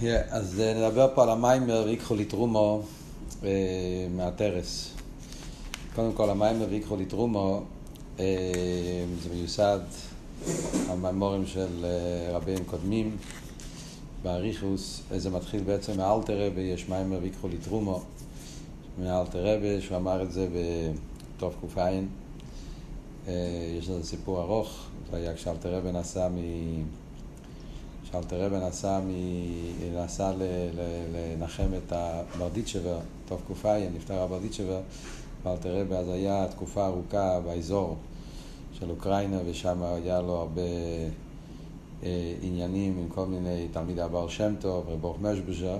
Yeah, אז אה, נדבר פה על המיימר ויקחו לי תרומו uh, מהטרס. קודם כל, המיימר ויקחו לי תרומו uh, זה מיוסד על מימורים של uh, רבים קודמים באריכוס, זה מתחיל בעצם מאלתר רבי, יש מיימר ויקחו לי תרומו מאלתר רבי, שהוא אמר את זה בתוף ק"ע. יש לזה סיפור ארוך, זה היה כשאלתר רבי נסע מ... שאלתר רבן נסע, מ... נסע ל... ל... לנחם את הברדיצ'בר, טוב ק"ע, נפטר הברדיצ'בר, ואלתר רבן אז היה תקופה ארוכה באזור של אוקראינה, ושם היה לו הרבה אה, עניינים עם כל מיני תלמידי הבר שם טוב, רבוך משבז'ר,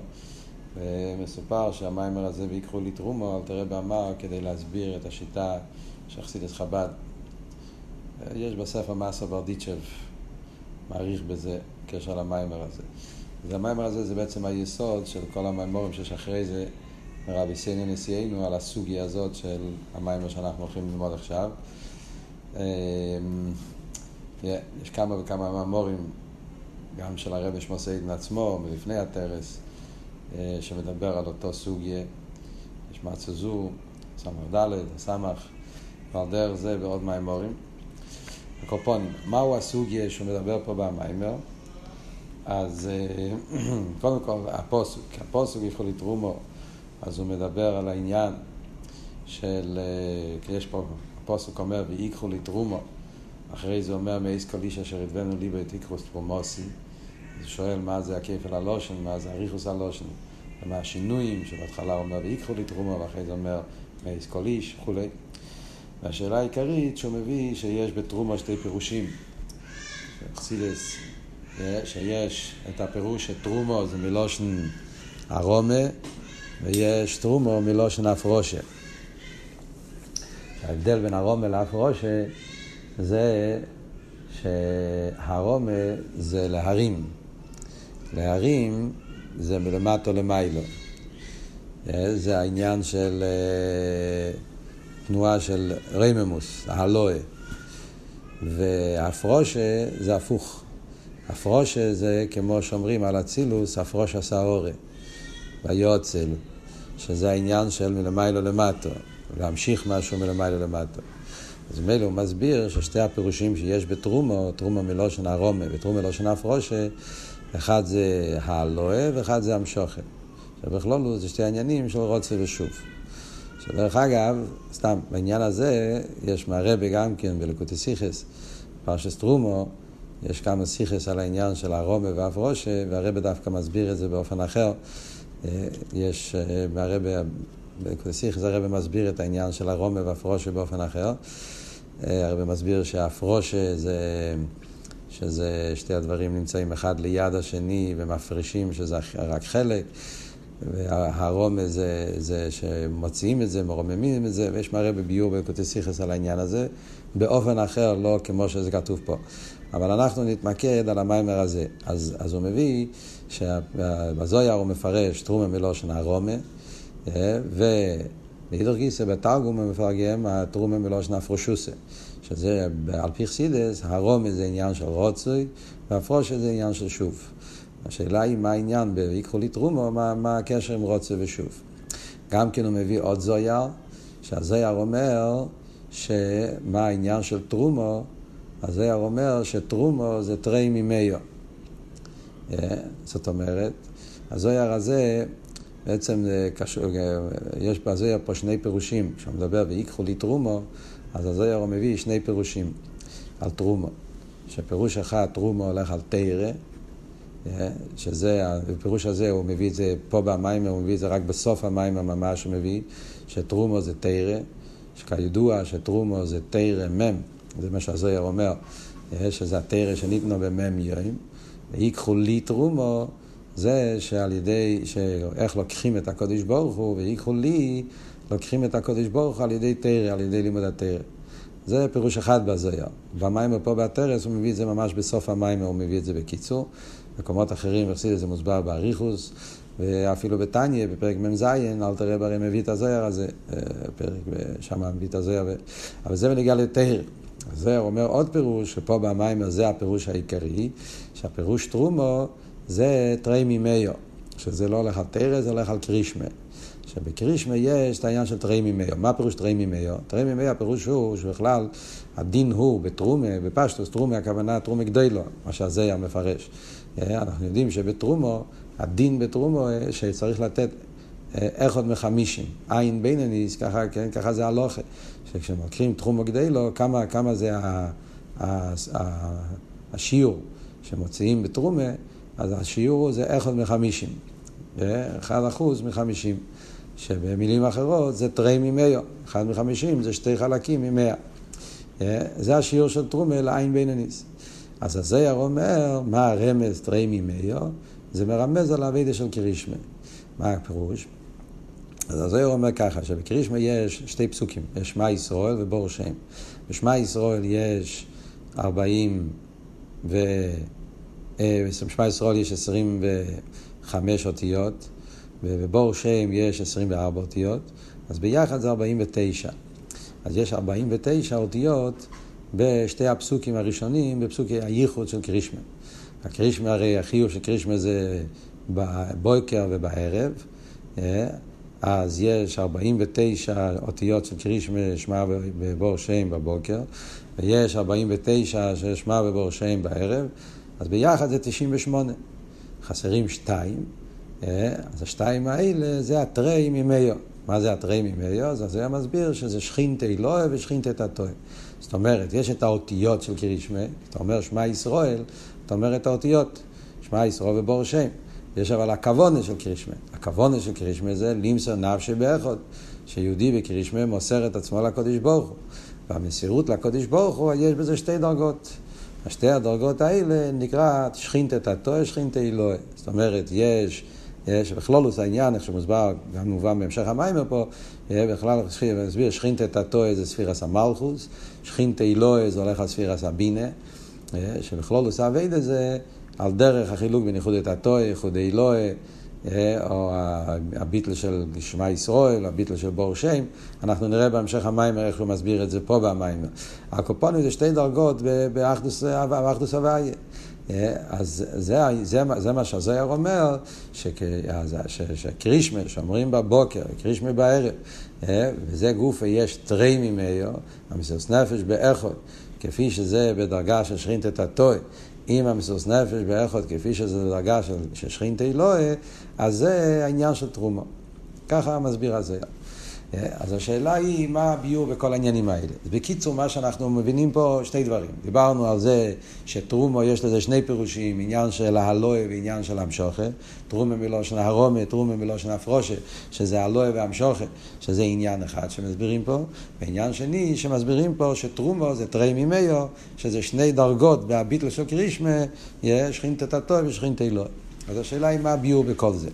ומסופר שהמיימר הזה ויקחו לי תרומו, אלתר רבן אמר כדי להסביר את השיטה של חסידס חב"ד. יש בספר מסה ברדיצ'ב, מעריך בזה. בקשר למיימר הזה. והמיימר הזה זה בעצם היסוד של כל המיימורים שיש אחרי זה מרבי סייני נשיאנו על הסוגיה הזאת של המיימר שאנחנו הולכים ללמוד עכשיו. אמ, יש כמה וכמה מיימורים, גם של הרבי שמוסיידן עצמו, מלפני הטרס, אה, שמדבר על אותו סוגיה. יש מצזו, סמ"ד, סמ"ך, ועל דרך זה ועוד מיימורים. הקופונים, מהו הסוגיה שהוא מדבר פה במיימר? אז אה, קודם כל הפוסוק, הפוסוק יכול לתרומו, אז הוא מדבר על העניין של, אה, יש פה, הפוסוק אומר, ויקחו לתרומו, אחרי זה אומר, מאיס כל איש אשר הדבנו לי בתיקחוס תרומוסי, אז הוא שואל מה זה הכפל הלושן, מה זה אריכוס הלושן, ומה השינויים, שבהתחלה הוא אומר, ויקחו לתרומו, ואחרי זה אומר, מאיס כל איש וכולי. והשאלה העיקרית שהוא מביא, שיש בתרומו שתי פירושים. חסידס שיש את הפירוש שטרומו זה מלושן ארומה ויש טרומו מלושן אפרושה. ההבדל בין ארומה לאפרושה זה שהרומה זה להרים. להרים זה מלמטו למיילו. זה העניין של אה, תנועה של רייממוס, ההלואה. והפרושה זה הפוך. הפרושה זה, כמו שאומרים על אצילוס, הפרושה סהורה, ויוצל, שזה העניין של מלמיילו למטו, להמשיך משהו מלמיילו למטו. אז מילא הוא מסביר ששתי הפירושים שיש בתרומו, תרומו מלושן ארומה ותרומו מלושן הפרושה, אחד זה האלוה ואחד זה המשוכן. שבכלולו זה שתי עניינים של רוצה ושוב. שדרך אגב, סתם, בעניין הזה יש מהרבה גם כן בלקוטיסיכס, פרשס תרומו, יש כמה סיכס על העניין של הרומה והפרושה, והרבא דווקא מסביר את זה באופן אחר. אה, יש, אה, הרבא, בסיכס הרבא מסביר את העניין של הרומה והפרושה באופן אחר. אה, הרבא מסביר שהפרושה זה, שזה שתי הדברים נמצאים אחד ליד השני ומפרישים שזה רק חלק. והרומה זה, זה שמוציאים את זה, מרוממים את זה, ויש מראה בביור בקוטסיכס על העניין הזה, באופן אחר, לא כמו שזה כתוב פה. אבל אנחנו נתמקד על המיימר הזה. אז, אז הוא מביא שבזויר הוא מפרש תרומה מלושן הרומה, אה, ולהידור גיסא בתרגום הוא מפרגם התרומה מלושן הפרושוסה. שזה על פי חסידס, הרומה זה עניין של רוצוי, והפרושה זה עניין של שוב. השאלה היא מה העניין ב"ויקחו לי תרומו", מה, מה הקשר עם רוצה ושוב. גם כן הוא מביא עוד זויר, שהזויר אומר שמה העניין של תרומו, הזויר אומר שתרומו זה תרי ממאיו. אה, זאת אומרת, הזויר הזה בעצם קשור, יש בזויר פה שני פירושים, כשהוא מדבר ויקחו לי תרומו, אז הזויר מביא שני פירושים על תרומו. שפירוש אחד, תרומו הולך על תרא, אה, שזה, בפירוש הזה הוא מביא את זה פה במים, הוא מביא את זה רק בסוף המים ממש הוא מביא, שתרומו זה תרא, שכידוע שתרומו זה תרא מם, זה מה שהזויר אומר, אה, שזה התרא שניתנו במם יום, ויקחו לי תרומו, זה שעל ידי, איך לוקחים את הקודש ברוך הוא, ויקחו לי, לוקחים את הקודש ברוך הוא על ידי תרא, על ידי לימוד התרא. זה פירוש אחד בזויר. במיימר פה בתרס הוא מביא את זה ממש בסוף המיימר, הוא מביא את זה בקיצור. במקומות אחרים יחסיד זה מוסבר באריכוס, ואפילו בתניא, בפרק מ"ז, אל תראה ברי מביא את הזויר הזה, אה, פרק שם מביא את הזויר, אבל זה בנגיע לתהר. זה אומר עוד פירוש, שפה במיימר זה הפירוש העיקרי, שהפירוש תרומו זה תרי מימיו. שזה לא הולך על תרא, זה הולך על קרישמה. שבקרישמה יש את העניין של תרי ממאו. מה פירוש תרי ממאו? תרי ממאו הפירוש הוא שבכלל הדין הוא בתרומה, בפשטוס, תרומה הכוונה תרומה גדלו, מה שהזיה מפרש. אה, אנחנו יודעים שבתרומו, הדין בתרומו אה, שצריך לתת אחד מחמישים, עין בינניס, ככה, כן, ככה זה הלוכה. שכשמקרים תרומו גדלו, כמה, כמה זה ה, ה, ה, השיעור שמוציאים בתרומה, אז השיעור זה אחד מחמישים. אחד אחוז מחמישים. שבמילים אחרות זה תרי ממאו, אחד מחמישים זה שתי חלקים ממאה. זה השיעור של תרומה לעין בינניס. אז הזייר אומר, מה הרמז תרי ממאו? זה מרמז על האבידה של קרישמה. מה הפירוש? אז הזוהר אומר ככה, שבקרישמה יש שתי פסוקים, יש שמע ישראל ובור שם. בשמע ישראל יש ארבעים ו... בשמע ישראל יש עשרים וחמש אותיות, ובבור שם יש עשרים וארבע אותיות, אז ביחד זה ארבעים ותשע. אז יש ארבעים ותשע אותיות בשתי הפסוקים הראשונים, בפסוקי הייחוד של קרישמה. הקרישמה הרי החיוב של קרישמה זה בבוקר ובערב. אז יש 49 אותיות של קרישמה, שמע ובור שם בבוקר, ויש 49 של שמע ובור שם בערב, אז ביחד זה 98. חסרים שתיים, אה, אז השתיים האלה זה התרי ממאיו. מה זה התרי ממאיו? אז זה מסביר שזה שכינתי אלוהי ושכינתי תתוי. זאת אומרת, יש את האותיות של קרישמה, אתה אומר שמע ישראל, אתה אומר את האותיות, שמע ישראל ובור שם. יש אבל הכוונה של קרישמה. הכוונה של קרישמה זה לימסר נפשי באחד, שיהודי בקרישמה מוסר את עצמו לקודש ברוך הוא. והמסירות לקודש ברוך הוא, יש בזה שתי דרגות. השתי הדרגות האלה נקרא שכינתא תתו, שכינתא אלוהי. זאת אומרת, יש, יש בכלולוס העניין, איך שמוסבר, גם מובן בהמשך המיימר פה, בכלל נסביר שכינתא תתו זה ספירס המלכוס, שכינתא אלוהי זה הולך על ספירס הבינה, שבכלולוס האביידה זה על דרך החילוק בין ייחודי תתוי, ייחודי אלוהי, אה, או הביטל של שמע ישראל, הביטל של בור שם, אנחנו נראה בהמשך המיימר איך הוא מסביר את זה פה במיימר. הקופונים זה שתי דרגות באחדוס הוויה. אה, אז זה, זה, זה מה שהזויר אומר, שקרישמה, שאומרים בבוקר, קרישמה בערב, אה, וזה גוף יש תרי ממאיו, המסירות נפש באחוד, כפי שזה בדרגה של שכינתת התוי. עם המסוס נפש באחד, כפי שזה דרגה של, שכינתי אלוהי, אז זה העניין של תרומו. ככה מסביר הזה. אז השאלה היא, מה הביור בכל העניינים האלה? בקיצור, מה שאנחנו מבינים פה, שתי דברים. דיברנו על זה שתרומו יש לזה שני פירושים, עניין של ההלואה ועניין של המשוכה. תרומה מלושן הרומה, תרומה מלושן הפרושה, שזה הלואה והמשוכה, שזה עניין אחד שמסבירים פה. ועניין שני, שמסבירים פה שתרומו זה תרי מימיו, שזה שני דרגות בהביטל של קרישמה, יש שכינתא תתו ושכינתא אלוהי. אז השאלה היא מה הביור בכל זה.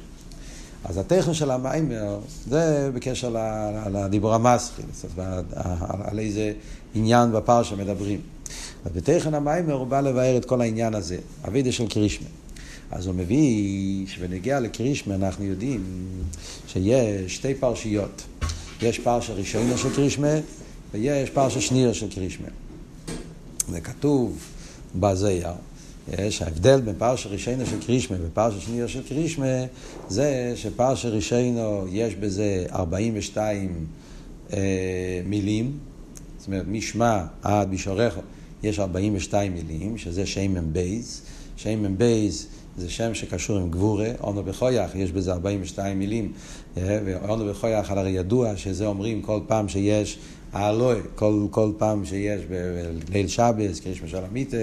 אז הטכן של המיימר, זה בקשר לדיבור המסחיל, על איזה עניין בפרשה מדברים. אז בטכן המיימר הוא בא לבאר את כל העניין הזה, אבידה של קרישמה. אז הוא מביא, שבנגיע לקרישמה אנחנו יודעים שיש שתי פרשיות. יש פרשה ראשונה של קרישמה ויש פרשה שנייה של קרישמה. זה כתוב בזייר. יש ההבדל בין פרשה ראשינו של קרישמה ופרשה שנייה של קרישמה זה שפרשה ראשינו יש בזה 42 אה, מילים, זאת אומרת משמע עד בשעורך יש 42 מילים, שזה שם מבייז, שם מבייז זה שם שקשור עם גבורה, אונו בכויח, יש בזה 42 מילים, אה, ואונו בכויח הרי ידוע שזה אומרים כל פעם שיש האלוהי, כל, כל פעם שיש בליל שבס, קריש משל המיתה,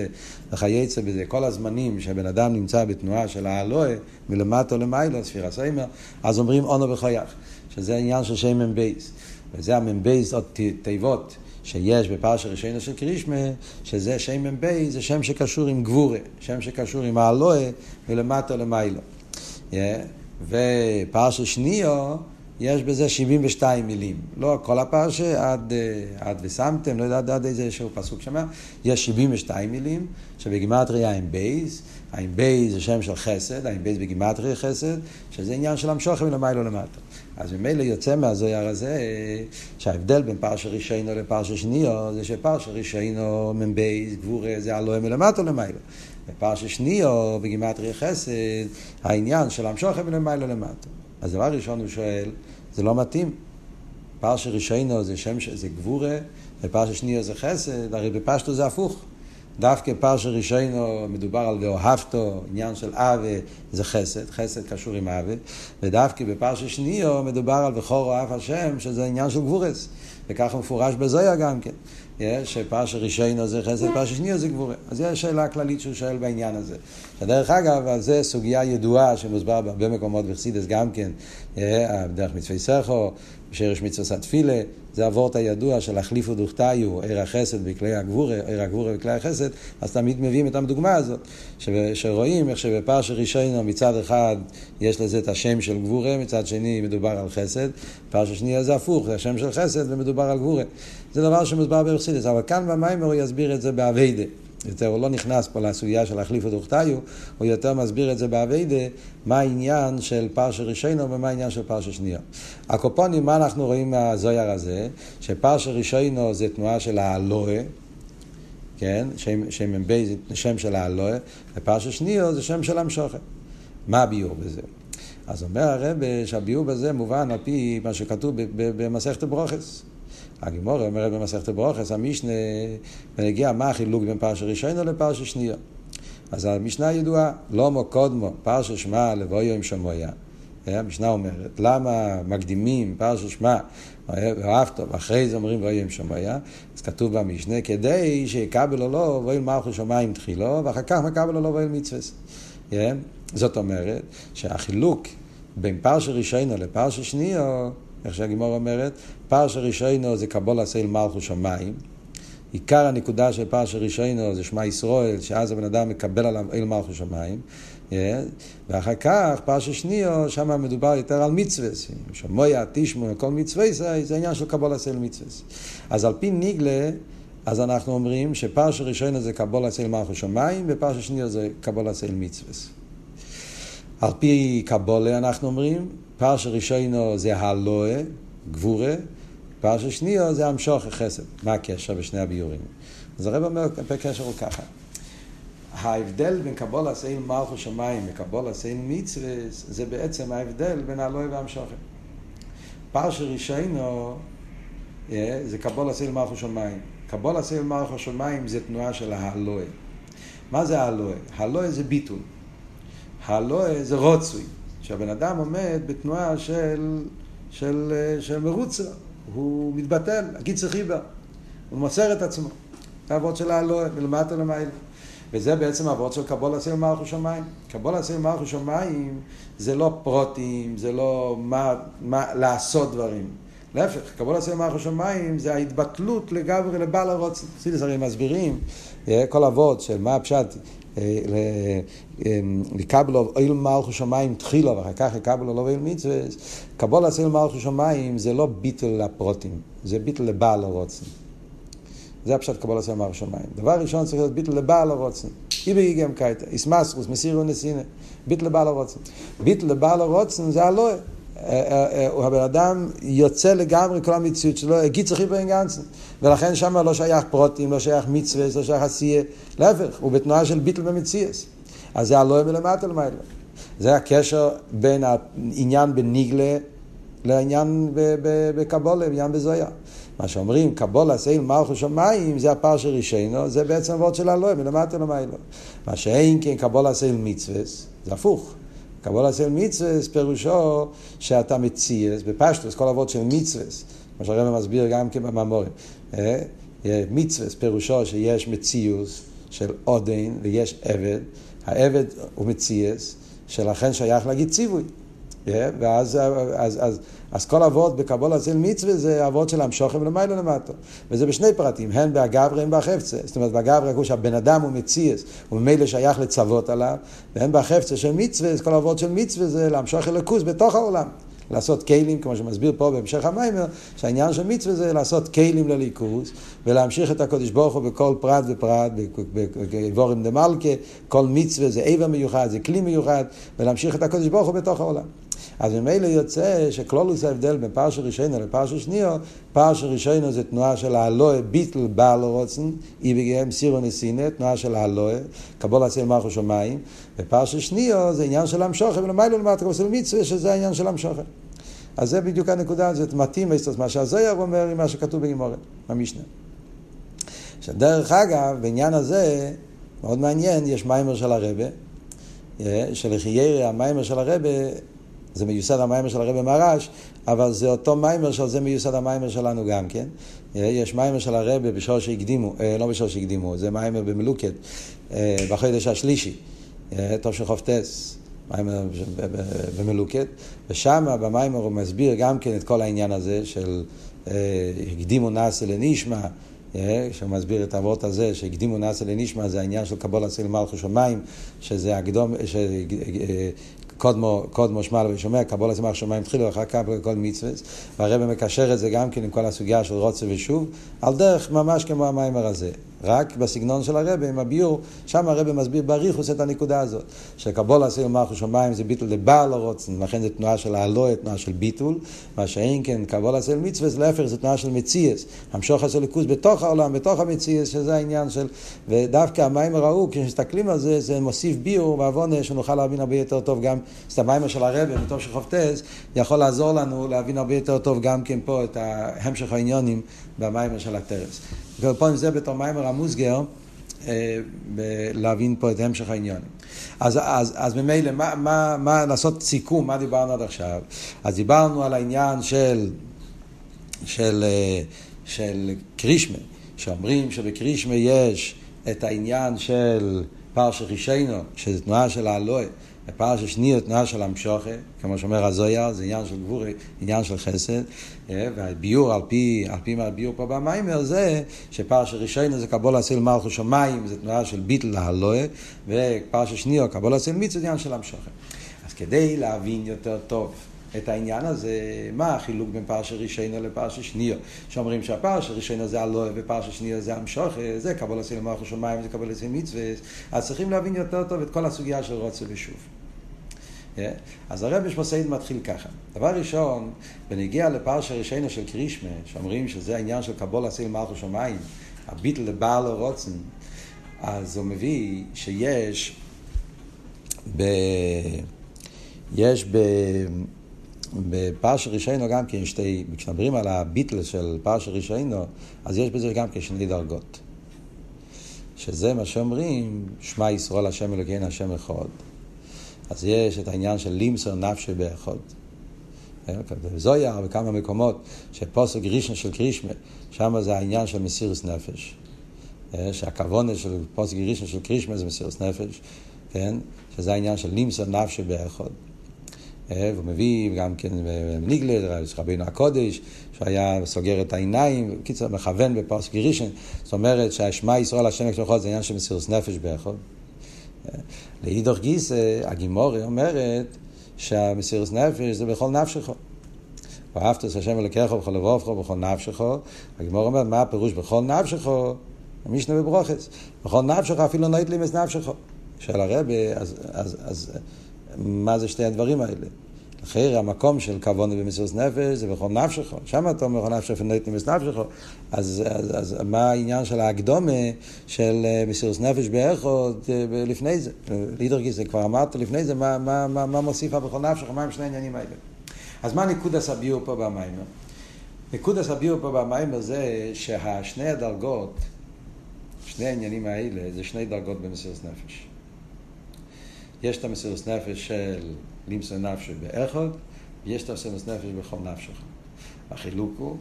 וכייצא בזה, כל הזמנים שהבן אדם נמצא בתנועה של האלוהי, מלמטו למיילו, ספירה סיימר, אז אומרים אונו בחויך, שזה עניין של שם מבייס. וזה המבייס עוד תיבות שיש בפרשה ראשונה של קרישמה, שזה שם מ"ב, זה שם שקשור עם גבורה, שם שקשור עם האלוהי מלמטו למיילו. Yeah. ופרשה שניו, יש בזה 72 מילים. לא כל הפרשה, עד, אה, עד ושמתם, לא יודע עד איזה שהוא פסוק שם, יש 72 מילים, שבגימטריה הם בייז, האם בייז זה שם של חסד, האם בייז בגימטריה חסד, שזה עניין של המשוכם מלמיילו למטה. אז ממילא יוצא מהזויר הזה שההבדל בין פרשה ראשינו לפרשה שניו זה שפרשה ראשינו מ"בייז גבורה זה הלואה מלמטה למיילו. בפרשה שניו, בגימטרי חסד, העניין של המשוך מלמעלה למטה. אז דבר ראשון הוא שואל, זה לא מתאים. פרשה ראשינו זה שם, זה גבורה, ופרשה שניו זה חסד, הרי בפשטו זה הפוך. דווקא פרשה ראשינו מדובר על ואוהבתו, עניין של אבה זה חסד, חסד קשור עם אבה, ודווקא בפרשה שניו מדובר על בכור אוהב השם, שזה עניין של גבורס, וככה מפורש בזויה גם כן. שפרשה ראשינו זה חסד, פרשה שנייה זה גבורה. אז זו השאלה הכללית שהוא שואל בעניין הזה. שדרך אגב, זו סוגיה ידועה שמוסבר בהרבה מקומות בחסידס גם כן, דרך מצווי סכו, בשרש מצווה סתפילה, זה הוורט הידוע של החליפו דוכתיו, עיר החסד בכלי הגבורה, עיר הגבורה בכלי החסד, אז תמיד מביאים את הדוגמה הזאת, שרואים איך שבפרשה ראשינו מצד אחד יש לזה את השם של גבורה, מצד שני מדובר על חסד, פרשה שנייה זה הפוך, זה השם של חסד ומדובר על גבורה. זה דבר שמוסבר בחסידס, אבל כאן במיימר הוא יסביר את זה באביידה. יותר, הוא לא נכנס פה לסוגיה של החליפו דוכתיו, הוא יותר מסביר את זה באביידה, מה העניין של פרשה ראשינו ומה העניין של פרשה שנייה. הקופונים, מה אנחנו רואים מהזויר הזה? שפרשה ראשינו זה תנועה של האלוה, כן? שם, שם, שם, שם של האלוה, ופרשה שנייה זה שם של המשוכן. מה הביור בזה? אז אומר הרב שהביור בזה מובן על פי מה שכתוב במסכת ברוכס. הגימור אומרת במסכת ברוכס, המשנה, ונגיע מה החילוק בין פרשה ראשונה לפרשה שנייה. אז המשנה ידועה, לא מו קודמו, פרשה שמע לבויו עם שמויה. המשנה אומרת, למה מקדימים פרשה שמע ואהבת, ואחרי זה אומרים ואוהב שמויה, אז כתוב במשנה, כדי שיקבל או לא, ואוהב מלכו שמיים תחילו, ואחר כך מקבל או לא ואוהב מצווה. זאת אומרת, שהחילוק בין פרשה ראשונה לפרשה שנייה, איך שהגימור אומרת, פרשה ראשינו זה קבול עשה מלכו שמיים. עיקר הנקודה של פרשה ראשינו זה שמע ישראל, שאז הבן אדם מקבל עליו אל מלכו שמיים. Yeah. ואחר כך, פרשה שניו, שם מדובר יותר על מצווה. שמויה, תשמו, כל מצווה, זה, עניין של קבול עשה מצווה. אז על פי ניגלה, אז אנחנו אומרים שפרשה ראשינו זה קבול עשה מלכו שמיים, ופרשה שניו זה קבול עשה מצווה. על פי קבולה אנחנו אומרים, פרשה ראשינו זה הלואה, גבורה, פרשה שנייה זה המשוך החסד. מה הקשר בשני הביורים? אז הרב אומר, הקשר הוא ככה. ההבדל בין קבול עשיין מלכו שמיים וקבול עשיין מצווה זה בעצם ההבדל בין הלואה והמשוכן. פרשה ראשינו אה, זה קבול עשיין מלכו שמיים. קבול עשיין מלכו שמיים זה תנועה של ההלואה. מה זה ההלואה? הלואה זה ביטול. הלואה זה רוצוי. שהבן אדם עומד בתנועה של, של, של מרוצה, הוא מתבטל, הקיצר חיבה, הוא מוסר את עצמו. זה אבות של האלוה, מלמטה למעלה. וזה בעצם אבות של קבול עשה למערכו שמיים. קבול עשה למערכו שמיים זה לא פרוטים, זה לא מה, מה לעשות דברים. להפך, קבול עשה למערכו שמיים זה ההתבטלות לגמרי לבעל הרוצן. סידס הרי מסבירים אה, כל אבות של מה הפשט, לקבלו אל מלכו שמיים תחילו ואחר כך לקבלו לא אל מצווה, קבול עשה מלכו שמיים זה לא ביטל לפרוטים, זה ביטל לבעל הרוצן. זה הפשט קבול עשה מלכו שמיים. דבר ראשון צריך להיות ביטל לבעל הרוצן. אי באיגם קייטה, איסמסרוס, מסירו נסינה, ביטל לבעל הרוצן. ביטל לבעל הרוצן זה הלואה. הבן אדם יוצא לגמרי כל המציאות שלו, הגיד צריכים בין גנצן. ולכן שם לא שייך פרוטים, לא שייך מצווה, לא שייך עשייה. להפך, הוא בתנועה של ביטל במציאס. אז זה הלואה מלמטה למעלה. זה הקשר בין העניין בניגלה לעניין בקבולה, עניין בזויה. מה שאומרים, קבולה סייל מלכו שמיים, זה הפר של רישינו, זה בעצם וורד של הלואה, מלמטה למעלה. מה שאין כן קבולה סייל מצווה, זה הפוך. קבולה סייל מצווה, פירושו שאתה מציאס, בפשטוס, כל אבות של מצווה, מה שהרבא מסביר גם כן במאמורים. אה? מצווה, פירושו שיש מציאוס של עודן ויש עבד, העבד הוא מציאס, שלכן שייך להגיד ציווי. Yeah, ואז אז, אז, אז כל אבות בקבול אצל מצווה זה אבות של המשוכם ולמעלה למטה. וזה בשני פרטים, הן באגברי הן בחפצה. זאת אומרת, באגברי הוא שהבן אדם הוא מציאס, הוא ממילא שייך לצוות עליו, והן בחפצה של מצווה, כל אבות של מצווה זה להמשוך אלוקוס בתוך העולם. לעשות כלים, כמו שמסביר פה בהמשך המיימר, שהעניין של מצווה זה לעשות כלים לליכוז, ולהמשיך את הקודש ברוך הוא בכל פרט ופרט, בגבורים דמלכה, כל מצווה זה איבר מיוחד, זה כלי מיוחד, ולהמשיך את הקודש ברוך הוא בתוך העולם. אז ממילא יוצא שכלולוס ההבדל בין פרשה ראשונה לפרשה שנייה, פרשה ראשונה זה תנועה של האלוה ביטל בעל רוצן, אי בגיהם סירו נסינה, תנועה של האלוה, קבול עשה מלכו שמיים, ופרשה שנייה זה עניין של המשוכר, ולמיילו למטה כמו מצווה, שזה העניין של המשוכר. אז זה בדיוק הנקודה הזאת, מתאים מה שהזויר אומר עם מה שכתוב בגימורת, במשנה. עכשיו, דרך אגב, בעניין הזה, מאוד מעניין, יש מיימר של הרבה, אה, שלחיירי המיימר של הרבה זה מיוסד המיימר של הרבי מרש, אבל זה אותו מיימר שעל זה מיוסד המיימר שלנו גם כן. יש מיימר של הרבי בשור שהקדימו, אה, לא בשור שהקדימו, זה מיימר במלוקת, אה, בחודש השלישי, אה, טוב של חופטס. מיימר במלוקת, ושם במיימר הוא מסביר גם כן את כל העניין הזה של הקדימו נאסה לנשמע, שהוא מסביר את האבות הזה, שהקדימו נאסה לנשמע, זה העניין של קבול עשה למלכו שמיים, שזה הקדום, קודמו, קודמו שמע ושומע, קבול עצמך שמיים תחילו, אחר כך בכל מצווה, והרבא מקשר את זה גם כן עם כל הסוגיה של רוצה ושוב, על דרך ממש כמו המיימר הזה. רק בסגנון של הרבי, עם הביור, שם הרבי מסביר בריחוס את הנקודה הזאת. שקבול עשה ומלכו שמיים זה ביטול לבעל הרוצן, לכן זה תנועה של האלוה, תנועה של ביטול, מה שאין כן קבול עשה מצווה, להפך זה תנועה של מציאס. המשוך עשה ליכוז בתוך העולם, בתוך המציאס, שזה העניין של... ודווקא המיימר ההוא, כשמסתכלים על זה, זה מוסיף ביור ועוונה, שנוכל להבין הרבה יותר טוב גם, את המיימר של הרבי, מתוך שחופטס, יכול לעזור לנו להבין הרבה יותר טוב גם כן פה את המשך העניונים במיימר של הטרס. ופה זה בתור מיימר המוסגר, אה, להבין פה את המשך העניין. אז, אז, אז ממילא, מה, מה, מה, לעשות סיכום, מה דיברנו עד עכשיו? אז דיברנו על העניין של, של, אה, של קרישמה, שאומרים שבקרישמה יש את העניין של פרשה חישנו, שזה תנועה של האלוהי. בפרשה שנייה תנועה של המשוכה, כמו שאומר הזויר, זה עניין של גבורי, עניין של חסד, אה, והביור על פי, על פי מה הביור פה במיימר זה שפרשה ראשונה זה קבול עשיל מלכו שמיים, זה תנועה של ביטל להלואה, ופרשה שנייה קבול עשיל מיץ זה עניין של המשוכה. אז כדי להבין יותר טוב את העניין הזה, מה החילוק בין פרשה ראשונה לפרשה שנייה? שאומרים שהפרשה ראשונה זה הלואה ופרשה שנייה זה המשוכה, זה קבול עשיל מלכו שמיים, זה קבול עשיל מצווה, אז צריכים להבין יותר טוב את כל הסוגיה של רוצה ושוב. Yeah. אז הרב משמעסייד מתחיל ככה. דבר ראשון, בנגיע לפרשה ראשונה של קרישמה, שאומרים שזה העניין של קבול עשיל מלכו שמיים, הביטל לבעל הרוצן, אז הוא מביא שיש ב... יש ב... בפרשה ראשינו גם כן שתי, כשמדברים על הביטל של פרשה ראשינו, אז יש בזה גם כן שני דרגות. שזה מה שאומרים, שמע ישראל השם אלוקינו השם אחד. אז יש את העניין של לימסר נפשי באחד. זויה בכמה מקומות שפוסק ראשון של קרישמה, שם זה העניין של מסירוס נפש. שהכוונה של פוסק ראשון של קרישמה זה מסירוס נפש, כן? שזה העניין של לימסר נפשי באחד. והוא מביא גם כן בניגלה, רבינו הקודש, שהיה סוגר את העיניים, בקיצור, מכוון בפוסק ראשון, זאת אומרת שהשמע ישראל השם יקשור זה עניין של מסירוס נפש באחד. לאידוך גיסא, הגימורי אומרת שהמסירוס נפש זה בכל נפשך. ואהבת את השם אלוקיך בכל לבובך ובכל נפשך. הגימור אומרת, מה הפירוש בכל נפשך? המשנה בברוכס. בכל נפשך אפילו נויט לימס נפשך. שואל הרבי, אז, אז, אז מה זה שתי הדברים האלה? אחר המקום של כוונה במסירות נפש זה בכל נפשך, שם אתה אומר בכל נפשך ונית נמס נפשך, אז, אז, אז מה העניין של ההקדומה של אה, מסירות נפש באחות אה, לפני זה? לידרגיס זה כבר אמרת לפני זה, מה, מה, מה, מה מוסיפה בכל נפשך, מה הם שני העניינים האלה? אז מה ניקוד הסביור פה במיימר? ניקוד הסביור פה במיימר זה שהשני הדרגות, שני העניינים האלה, זה שני דרגות במסירות נפש. יש את המסירות נפש של לימסו נפשו באחד, ויש את המסירות נפש בכל נפשך. החילוק הוא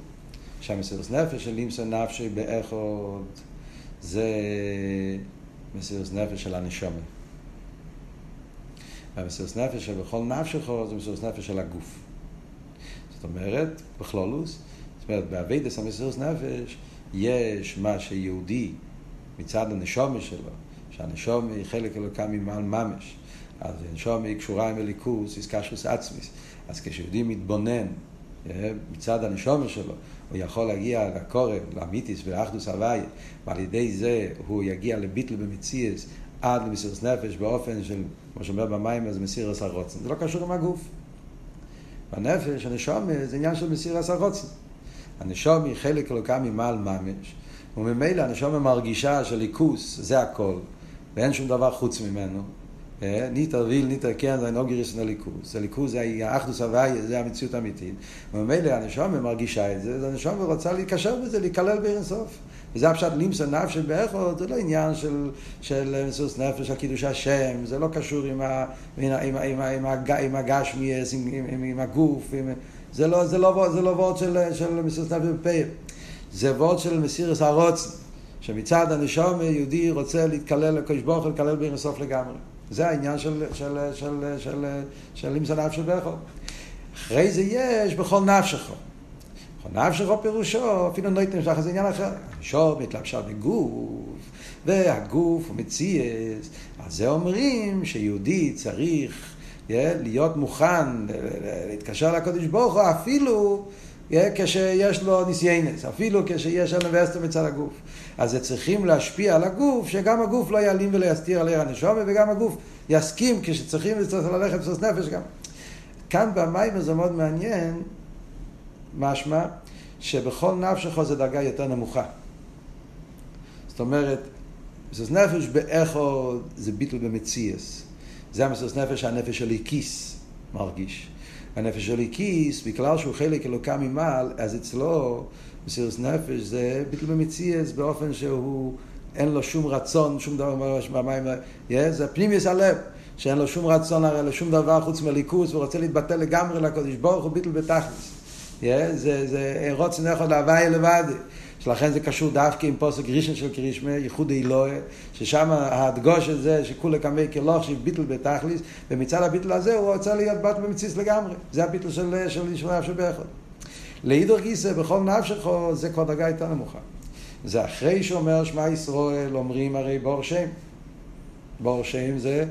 שהמסירות נפש של לימסו נפשו באחד זה מסירות נפש של הנשומה. והמסירות נפש של בכל נפשך זה מסירות נפש של הגוף. זאת אומרת, בכלולוס, זאת אומרת, באביידס המסירות נפש יש מה שיהודי מצד הנשומה שלו, שהנשומה היא חלק אלוקה ממעל ממש. אז הנשום היא קשורה עם הליכוס, איסקשוס עצמיס. אז כשיהודי מתבונן אה, מצד הנשומת שלו, הוא יכול להגיע לקורב, לאמיתיס ולאחדוס הוויה, ועל ידי זה הוא יגיע לביטל במציאס עד למסירות נפש באופן של, כמו שאומר במים, אז מסירת הרוצן. זה לא קשור עם הגוף. בנפש, הנשום זה עניין של מסירת הרוצן. הנשום היא חלק אלוקה ממעל ממש, וממילא הנשום מרגישה של ליכוס, זה הכל, ואין שום דבר חוץ ממנו. אה, ניטר ויל, ניטר כן, זה אינו גירס לליכוז. הליכוז זה האחדוס הוויה, זה המציאות האמיתית. וממילא הנשום מרגישה את זה, אז הנשום רוצה להיקשר בזה, להיכלל בעין סוף. וזה הפשט לימסה נפש באכול, זה לא עניין של, של מסוס נפש, של קידוש השם, זה לא קשור עם, ה, עם, עם, עם, עם, עם הגשמיאס, עם, עם, עם הגוף, עם, זה לא, זה לא, זה לא וורד של, של מסוס נפש בפייל. זה וורד של מסירס הרוצן, שמצד הנשום יהודי רוצה להתקלל לקדוש ברוך הוא, להתקלל בעין סוף לגמרי. זה העניין של, של, של, של, של לימסה נפש בכו. אחרי זה יש בכל נפשך. בכל נפשך פירושו, אפילו הייתם שלך, זה עניין אחר. שור מתלבשה בגוף, והגוף הוא מציאס. אז זה אומרים שיהודי צריך להיות מוכן להתקשר לקודש ברוך הוא אפילו כשיש לו ניסיינס, אפילו כשיש אוניברסיטה מצד הגוף. אז צריכים להשפיע על הגוף, שגם הגוף לא יעלים ולא יסתיר על עיר הנשומה, וגם הגוף יסכים כשצריכים ללכת בסוס נפש גם. כאן במים זה מאוד מעניין, משמע, שבכל נפשך זה דרגה יותר נמוכה. זאת אומרת, מסוס נפש באיכו זה ביטל במציאס. זה המסוס נפש הנפש שלי כיס מרגיש. הנפש שלי כיס, בגלל שהוא חלק אלוקה ממעל, אז אצלו מסירות נפש זה ביטל במציאס באופן שהוא אין לו שום רצון, שום דבר במים, זה פנימיוס הלב, שאין לו שום רצון הרי לשום דבר חוץ מליכוס, והוא רוצה להתבטל לגמרי לקודש ברוך הוא ביטל בתכלס. זה, זה רוצן אחד להוואי לבד. שלכן זה קשור דווקא עם פוסק ראשון של קרישמה, ייחוד אילואה, ששם ההדגוש הזה שכולי קמי כלוך שביטל בתכליס, ומצד הביטל הזה הוא רוצה להיות בת במציס לגמרי. זה הביטל של, של ישמעאל שבאחד. לאידור גיסא בכל נפשך זה כבר דרגה יותר נמוכה. זה אחרי שאומר שמע ישראל אומרים הרי בור שם. בור שם זה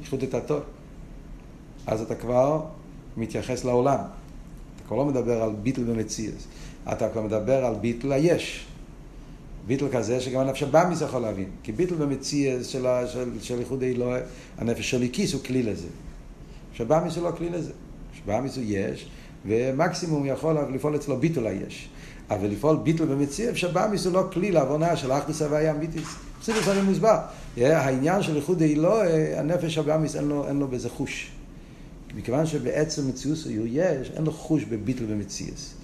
ייחוד את הטוב. אז אתה כבר מתייחס לעולם. אתה כבר לא מדבר על ביטל במציאס. אתה כבר מדבר על ביטל היש. ביטל כזה שגם הנפש הבאמיס יכול להבין. כי ביטל במציאס של, של, של ייחוד אלוהי, הנפש של איקיס הוא כלי לזה. שבאמיס הוא לא כלי לזה. שבאמיס הוא יש, ומקסימום יכול לפעול אצלו ביטול היש. אבל לפעול ביטול במציאס, שבאמיס הוא לא כלי לעוונה של אחדוס הוויה אמיתיס. בסדר, זה מוסבר. העניין של ייחוד אלוהי, הנפש הבאמיס אין אין לו בזה חוש. מכיוון שבעצם מציאוס הוא יש, אין לו חוש בביטול במציאס.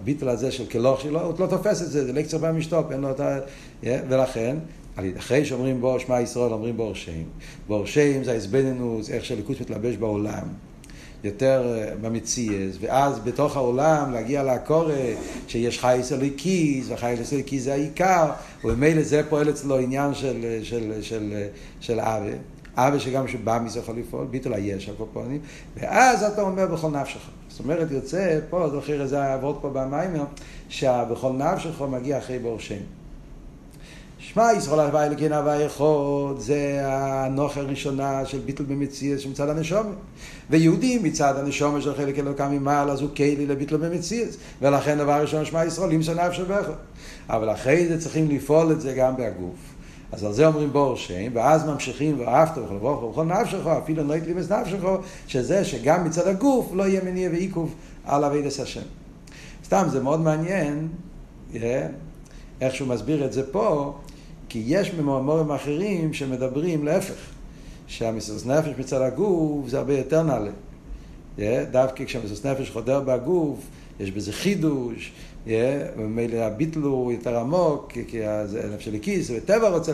הביטול הזה של כלוך שלו, הוא לא תופס את זה, זה לקצר במשתופ, אין לו את ה... ולכן, אחרי שאומרים בו שמע ישראל, אומרים בור שם. בור שם זה ההסבנינוס, איך שהליכוס מתלבש בעולם. יותר אה, במציאס, ואז בתוך העולם להגיע לקורא שיש חייס אלוקיס, וחייס אלוקיס זה העיקר, וממילא זה פועל אצלו עניין של, של, של, של, של אבי. אבי שגם שבא מזה יכול לפעול, ביטול היש הקופונים, ואז אתה אומר בכל נפשך. זאת אומרת, יוצא פה, זוכר איזה העבוד פה במיימר, שבכל נפשך מגיע אחרי בור שם. שמע ישראל הווי אלוקים הווי אחד, זה הנוח הראשונה של ביטל במציאות שמצד הנשומת. ויהודי מצד הנשומת של חלק אלוקם ממעל, אז הוא כלי לביטל במציאות. ולכן דבר ראשון שמע ישראל, למסור נפשו באחד. אבל אחרי זה צריכים לפעול את זה גם בהגוף. אז על זה אומרים בור שם, ואז ממשיכים ואהבת וכל ברוך ובכל נפשך, אפילו לא יתלימס נפשך, שזה שגם מצד הגוף לא יהיה מניע ועיכוב על אבידס השם. סתם, זה מאוד מעניין, איך שהוא מסביר את זה פה, כי יש ממאמרים אחרים שמדברים להפך, שהמסוס נפש מצד הגוף זה הרבה יותר נעלה. דווקא כשהמסוס נפש חודר בגוף, יש בזה חידוש, וממילא הביטל הוא יותר עמוק, כי הנפש של הכיס, וטבע רוצה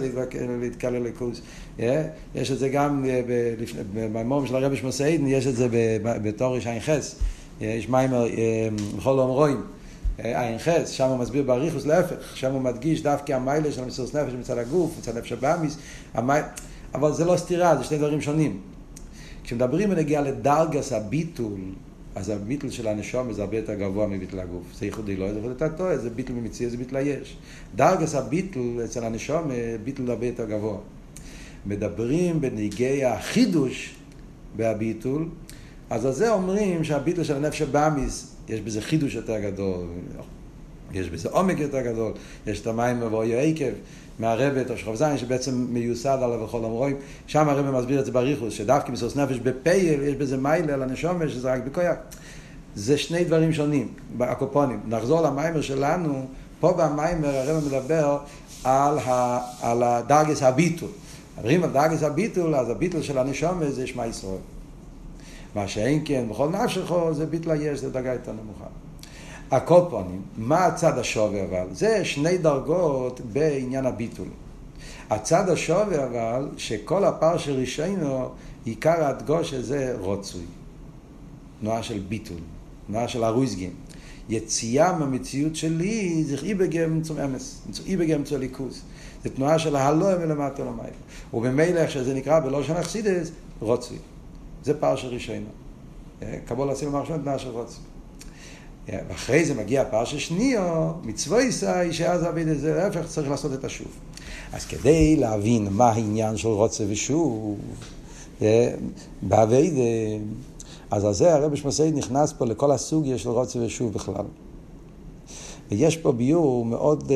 להתקלל לכוס. יש את זה גם במאמרים של הרבי שמוסעידן, יש את זה בתור יש עין חס. יש מיימר בכל אומרואים. עין חס, שם הוא מסביר באריכוס להפך, שם הוא מדגיש דווקא המיילה של המסירות נפש מצד הגוף, מצד נפש הבאמיס, אבל זה לא סתירה, זה שני דברים שונים. כשמדברים בנגיעה לדרגס הביטול, אז הביטל של הנשום זה הרבה יותר גבוה מביטל הגוף. זה ייחוד אלוהי, זה ייחוד אתה טועה, זה ביטל ממציא, זה ביטל היש. דרגס הביטל אצל הנשום, ביטל הרבה יותר גבוה. מדברים בנהיגי החידוש בהביטול, אז על זה אומרים שהביטול של הנפש הבאמיס, יש בזה חידוש יותר גדול, יש בזה עומק יותר גדול, יש את המים מבואי עקב, מהרבט או שכב זין, שבעצם מיוסד עליו בכל המרואים, שם הרב מסביר את זה בריחוס, שדווקא מסוס נפש בפייל, יש בזה מיילה לנשומת, שזה רק בכויח. זה שני דברים שונים, הקופונים. נחזור למיימר שלנו, פה במיימר הרב מדבר על, ה, על הדרגס הביטול. מדברים על דרגס הביטול, אז הביטול של הנשומת זה שמע ישראל. מה שאין כן, בכל נפשך זה ביטל היש, זה דרגה יותר נמוכה. הקופונים, מה הצד השווה אבל? זה שני דרגות בעניין הביטול. הצד השווה אבל, שכל הפר של רישינו, עיקר הדגוש הזה רוצוי. תנועה של ביטול, תנועה של ארויזגין. יציאה מהמציאות שלי זה איבגר מצום אמס, איבגר מצום ליכוז. זה תנועה של הלא מלמטה למעלה. ובמילא איך שזה נקרא בלושן אכסידס, רוצוי. זה פער של רישינו. קבול עשינו מרשון תנועה של רוצוי. ואחרי זה מגיע הפער של שניו, מצווה ישאי, שאז אביד את זה, להפך צריך לעשות את השוב. אז כדי להבין מה העניין של רוצה ושוב, באביידה, אז על זה הרבי שמסעיד נכנס פה לכל הסוגיה של רוצה ושוב בכלל. ויש פה ביור מאוד uh,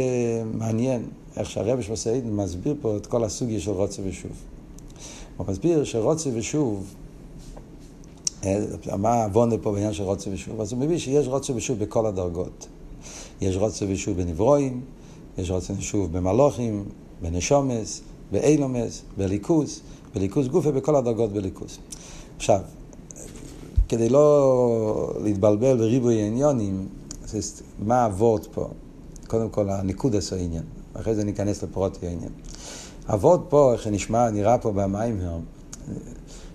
מעניין, איך שהרבי שמסעיד מסביר פה את כל הסוגיה של רוצה ושוב. הוא מסביר שרוצה ושוב, מה עוונה פה בעניין של רוצה ושוב? אז הוא מביא שיש רוצה ושוב בכל הדרגות. יש רוצה ושוב בנברואים, יש רוצה ושוב במלוכים, בנשומס, באילומס, בליכוס, בליכוס גופה, בכל הדרגות בליכוס. עכשיו, כדי לא להתבלבל בריבוי עניונים, מה הוורד פה? קודם כל, הניקוד עשה עניין. אחרי זה ניכנס לפרוטי העניין. הוורד פה, איך שנשמע, נראה פה במים היום,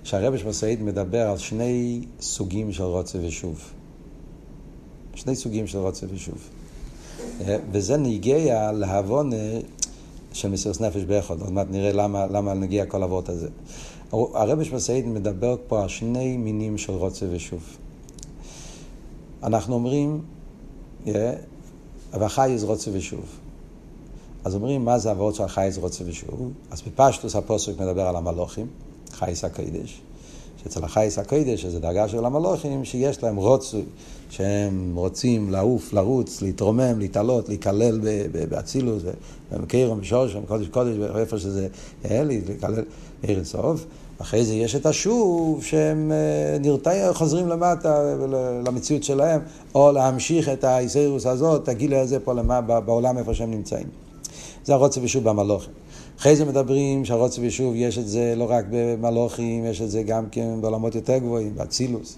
שהרבש מסעיד מדבר על שני סוגים של רוצה ושוב. שני סוגים של רוצה ושוב. וזה נגיע להבונה של מסירות נפש באחד. עוד מעט נראה למה, למה נגיע כל אבות הזה. הרבש מסעיד מדבר פה על שני מינים של רוצה ושוב. אנחנו אומרים, והחייז רוצה ושוב. אז אומרים, מה זה אבות של החייז רוצה ושוב? אז בפשטוס הפוסק מדבר על המלוכים. חייס הקודש. שאצל החייס הקודש, שזו דרגה של המלוכים, שיש להם רוצוי, שהם רוצים לעוף, לרוץ, להתרומם, להתעלות, להיכלל באצילוס, במקרם, בשורשם, קודש קודש, איפה שזה, להיכלל בערב סוף. אחרי זה יש את השוב, שהם נרתעים, חוזרים למטה למציאות שלהם, או להמשיך את האיסרוס הזאת, הגיל הזה פה למטה, בעולם איפה שהם נמצאים. זה הרוצה ושוב במלוכים. אחרי זה מדברים שהרוצה ושוב, יש את זה לא רק במלוכים, יש את זה גם כן בעולמות יותר גבוהים, באצילוס.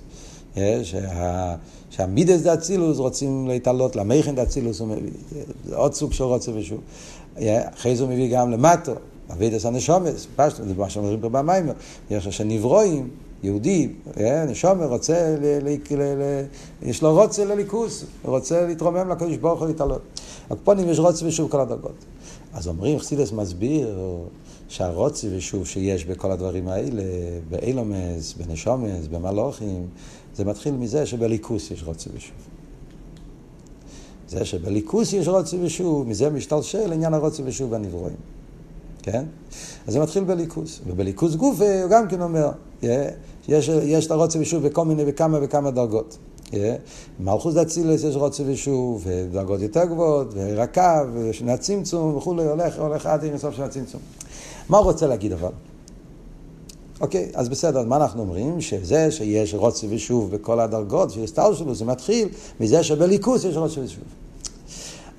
שה, שהמידס דה אצילוס רוצים להתעלות, למכן דה אצילוס הוא מביא. זה עוד סוג של רוצה ושוב. אחרי זה הוא מביא גם למטו, אבידס הנשומס, פשטו, זה מה שאומרים פה במים, יש שנברואים, יהודי, נשומר, רוצה, ל, ל, ל, ל, יש לו רוצה לליכוס, רוצה להתרומם לקדוש ברוך הוא להתעלות. הקפונים יש רוצה ושוב כל הדרגות. אז אומרים, חסידס מסביר שהרוצי ושוב שיש בכל הדברים האלה, באילומס, בנשומס, במלוכים, זה מתחיל מזה שבליכוס יש רוצי ושוב. זה שבליכוס יש רוצי ושוב, מזה משתלשל עניין הרוצי ושוב בנברואים. כן? אז זה מתחיל בליכוס. ובליכוס גוף הוא גם כן אומר, יש, יש את הרוצי ושוב בכל מיני, בכמה וכמה דרגות. מלכוס דאצילס יש רוצה ושוב, ודרגות יותר גבוהות, ורקב, ושני הצמצום וכולי, הולך, הולך עד אינסוף של הצמצום. מה הוא רוצה להגיד אבל? אוקיי, אז בסדר, מה אנחנו אומרים? שזה שיש רוצה ושוב בכל הדרגות, שיש סטל שלו, זה מתחיל מזה שבליכוס יש רוצה ושוב.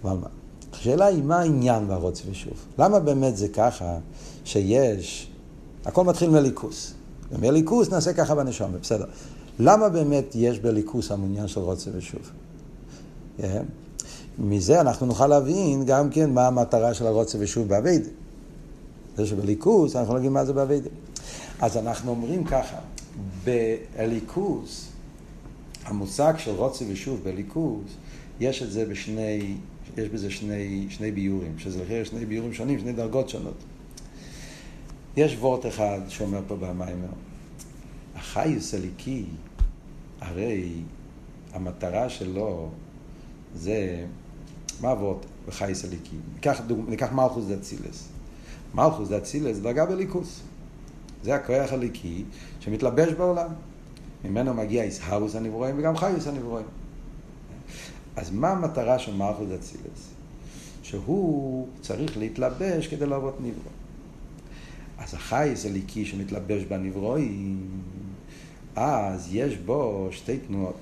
אבל מה? השאלה היא מה העניין ברוצה ושוב? למה באמת זה ככה שיש, הכל מתחיל מליכוס. ומליכוס נעשה ככה בנשום, בסדר. למה באמת יש בליכוס המעוניין של רוצה ושוב? Yeah. מזה אנחנו נוכל להבין גם כן מה המטרה של הרוצה ושוב באביידה. זה שבליכוס אנחנו לא יודעים מה זה באביידה. אז אנחנו אומרים ככה, בליכוס, המושג של רוצה ושוב בליכוס, יש את זה בשני, יש בזה שני, שני ביורים, שזה לכן שני ביורים שונים, שני דרגות שונות. יש וורט אחד שאומר פה במיימר, החיוס הליקי הרי המטרה שלו זה, מה אבות בחייס הליקי? ניקח, ניקח מלכוס דאצילס. מלכוס זה אצילס, דרגה בליכוס. זה הכוח הליקי שמתלבש בעולם. ממנו מגיע איסהרוס הנברואים וגם חיוס הנברואים. אז מה המטרה של מלכוס אצילס? שהוא צריך להתלבש כדי לעבוד נברוא. אז החייס הליקי שמתלבש בנברואים, אז יש בו שתי תנועות.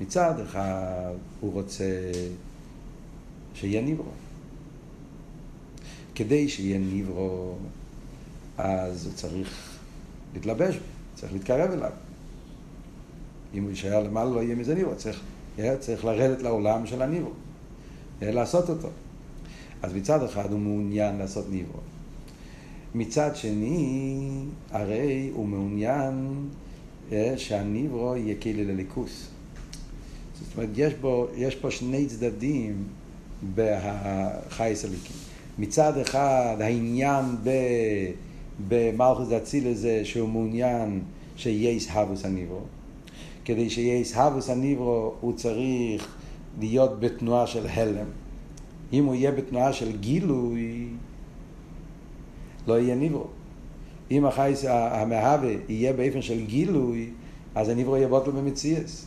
מצד אחד הוא רוצה שיהיה נברוא. כדי שיהיה נברוא, אז הוא צריך להתלבש צריך להתקרב אליו. אם הוא יישאר למעלה לא יהיה מזה נברוא, צריך, צריך לרדת לעולם של הנברוא, לעשות אותו. אז מצד אחד הוא מעוניין לעשות נברוא. מצד שני, הרי הוא מעוניין אה, שהניברו יהיה כאילו לליכוס. זאת אומרת, יש, בו, יש פה שני צדדים בחייס הליקים. מצד אחד, העניין במלכוס דאצילה זה שהוא מעוניין שיהיה איסהבוס הניברו. כדי שיהיה איסהבוס הניברו, הוא צריך להיות בתנועה של הלם. אם הוא יהיה בתנועה של גילוי, לא יהיה ניברו. אם החייס המהווה יהיה באופן של גילוי, אז הניברו יהיה בוטל במציאס.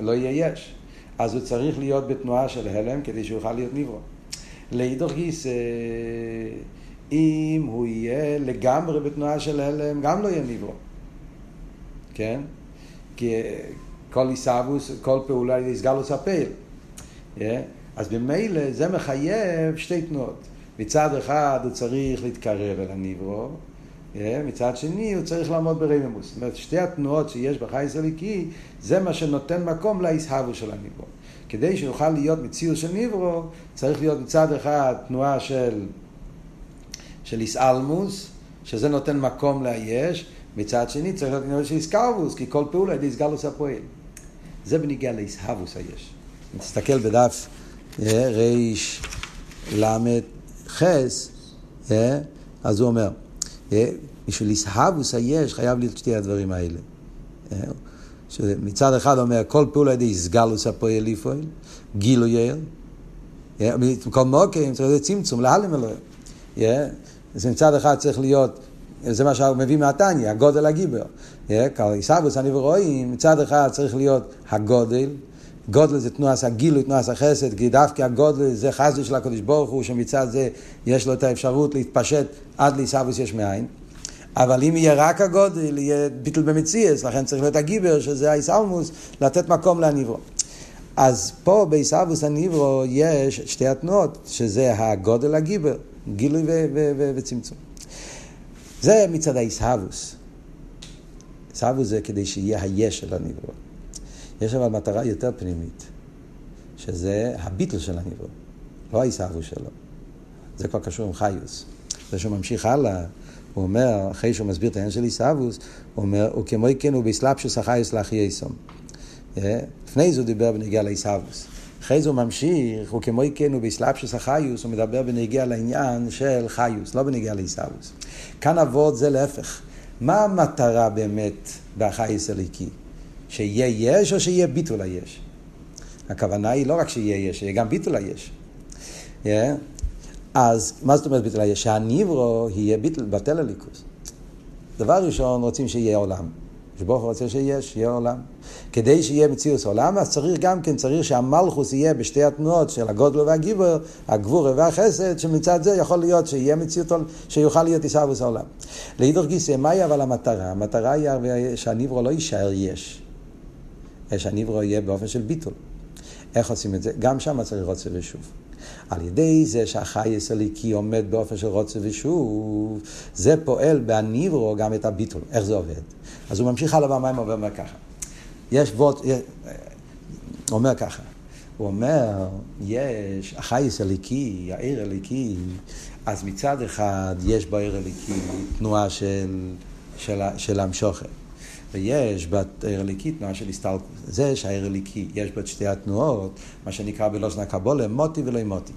לא יהיה יש. אז הוא צריך להיות בתנועה של הלם כדי שהוא יוכל להיות ניברו. לאידוך גיס, אם הוא יהיה לגמרי בתנועה של הלם, גם לא יהיה ניברו. כן? כי כל עיסאוווס, כל פעולה יסגל הפעיל. Yeah? אז במילא זה מחייב שתי תנועות. מצד אחד הוא צריך להתקרב אל הניברו, מצד שני הוא צריך לעמוד ברמימוס. זאת אומרת, שתי התנועות שיש בחייס הליקי, זה מה שנותן מקום להסהבו של הניברו. כדי שיוכל להיות מציאות של ניברו, צריך להיות מצד אחד תנועה של, של איסאלמוס, שזה נותן מקום לאייש, מצד שני צריך להיות תנועה של איסקרבוס, כי כל פעולה היא איסגלוס הפועל. זה בניגיע לאיסהבוס היש. תסתכל בדף ריש למד חס, אז הוא אומר, בשביל איסהבוס היש חייב להיות שתי הדברים האלה. מצד אחד אומר, כל פעולה ידי איסגלוס הפועל לפועל, גילו יעל, כל מוקים צריך להיות צמצום, להלם אלוהים. אז מצד אחד צריך להיות, זה מה שהוא מביא מהתניא, הגודל הגיבר. איסהבוס אני ורואים, מצד אחד צריך להיות הגודל, גודל זה תנועת הגילוי, תנועת החסד, כי דווקא הגודל זה חסד של הקדוש ברוך הוא, שמצד זה יש לו את האפשרות להתפשט עד לעיסאוויס יש מאין. אבל אם יהיה רק הגודל, יהיה ביטל במציאס, לכן צריך להיות הגיבר, שזה האיסאומוס, לתת מקום להניברו. אז פה בעיסאוויס הניברו יש שתי התנועות, שזה הגודל הגיבר, גילוי וצמצום. זה מצד האיסאוויס. איסאוויס זה כדי שיהיה היש של הניברו. יש אבל מטרה יותר פנימית, שזה הביטל של הניברו, לא העיסאוו שלו. זה כבר קשור עם חיוס. זה שהוא ממשיך הלאה, הוא אומר, אחרי שהוא מסביר את העניין של עיסאוווס, הוא אומר, הוא כמו כן הוא באסלאפשוס החייס לאחי יסום. אה? לפני זה הוא דיבר בנגיע לעיסאוווס. אחרי זה הוא ממשיך, הוא כמו כן הוא באסלאפשוס החיוס, הוא מדבר בנגיע לעניין של חיוס, לא בנגיע לעיסאוווס. כאן אבות זה להפך. מה המטרה באמת בחייס הליקי? שיהיה יש או שיהיה ביטול היש. הכוונה היא לא רק שיהיה יש, שיהיה גם ביטול היש. Yeah. אז מה זאת אומרת ביטול היש? שהניברו יהיה ביטול, בטל הליכוס. דבר ראשון, רוצים שיהיה עולם. שברוך הוא רוצה שיש, יהיה עולם. כדי שיהיה מציאות עולם, אז צריך גם כן, צריך שהמלכוס יהיה בשתי התנועות של הגודל והגיבור, הגבור והחסד, שמצד זה יכול להיות שיהיה מציאות, שיוכל להיות עיסאוויס העולם. לאידור גיסא, מהי אבל המטרה? המטרה היא שהניברו לא יישאר יש. שהניברו יהיה באופן של ביטול. איך עושים את זה? גם שם צריך רוצה ושוב. על ידי זה שהחייס הליקי עומד באופן של רוצה ושוב, זה פועל בהניברו גם את הביטול. איך זה עובד? אז הוא ממשיך הלאה במים ואומר ככה. יש וורט, הוא אומר ככה. הוא אומר, יש, החייס הליקי, העיר הליקי, אז מצד אחד יש בעיר הליקי תנועה של, של, של המשוכן. ויש בעיר הליקי תנועה של הסתלקות. זה שהעיר הליקי, יש בה את שתי התנועות, מה שנקרא בלושן הקבולה, מוטי ולא מוטי.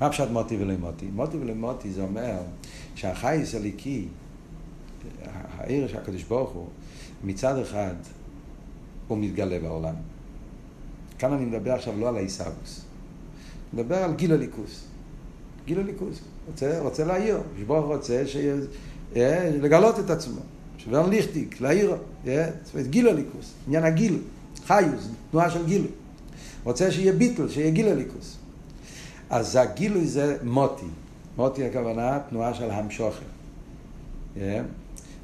מה פשט מוטי ולא מוטי? מוטי ולא מוטי זה אומר שהחייס הליקי, העיר של הקדוש ברוך הוא, מצד אחד הוא מתגלה בעולם. כאן אני מדבר עכשיו לא על העיסאוויס, אני מדבר על גיל הליכוס. גילוי ליכוז. רוצה, רוצה להעיר, שבוך רוצה שיהיה, לגלות את עצמו. שוורן ליכטיק, להעיר, זאת אומרת גילוי ליכוז, עניין הגילוי, חיוס, תנועה של גילוי. רוצה שיהיה ביטל, שיהיה גילוי ליכוז. אז הגילוי זה מוטי. מוטי הכוונה תנועה של המשוכר. Yeah.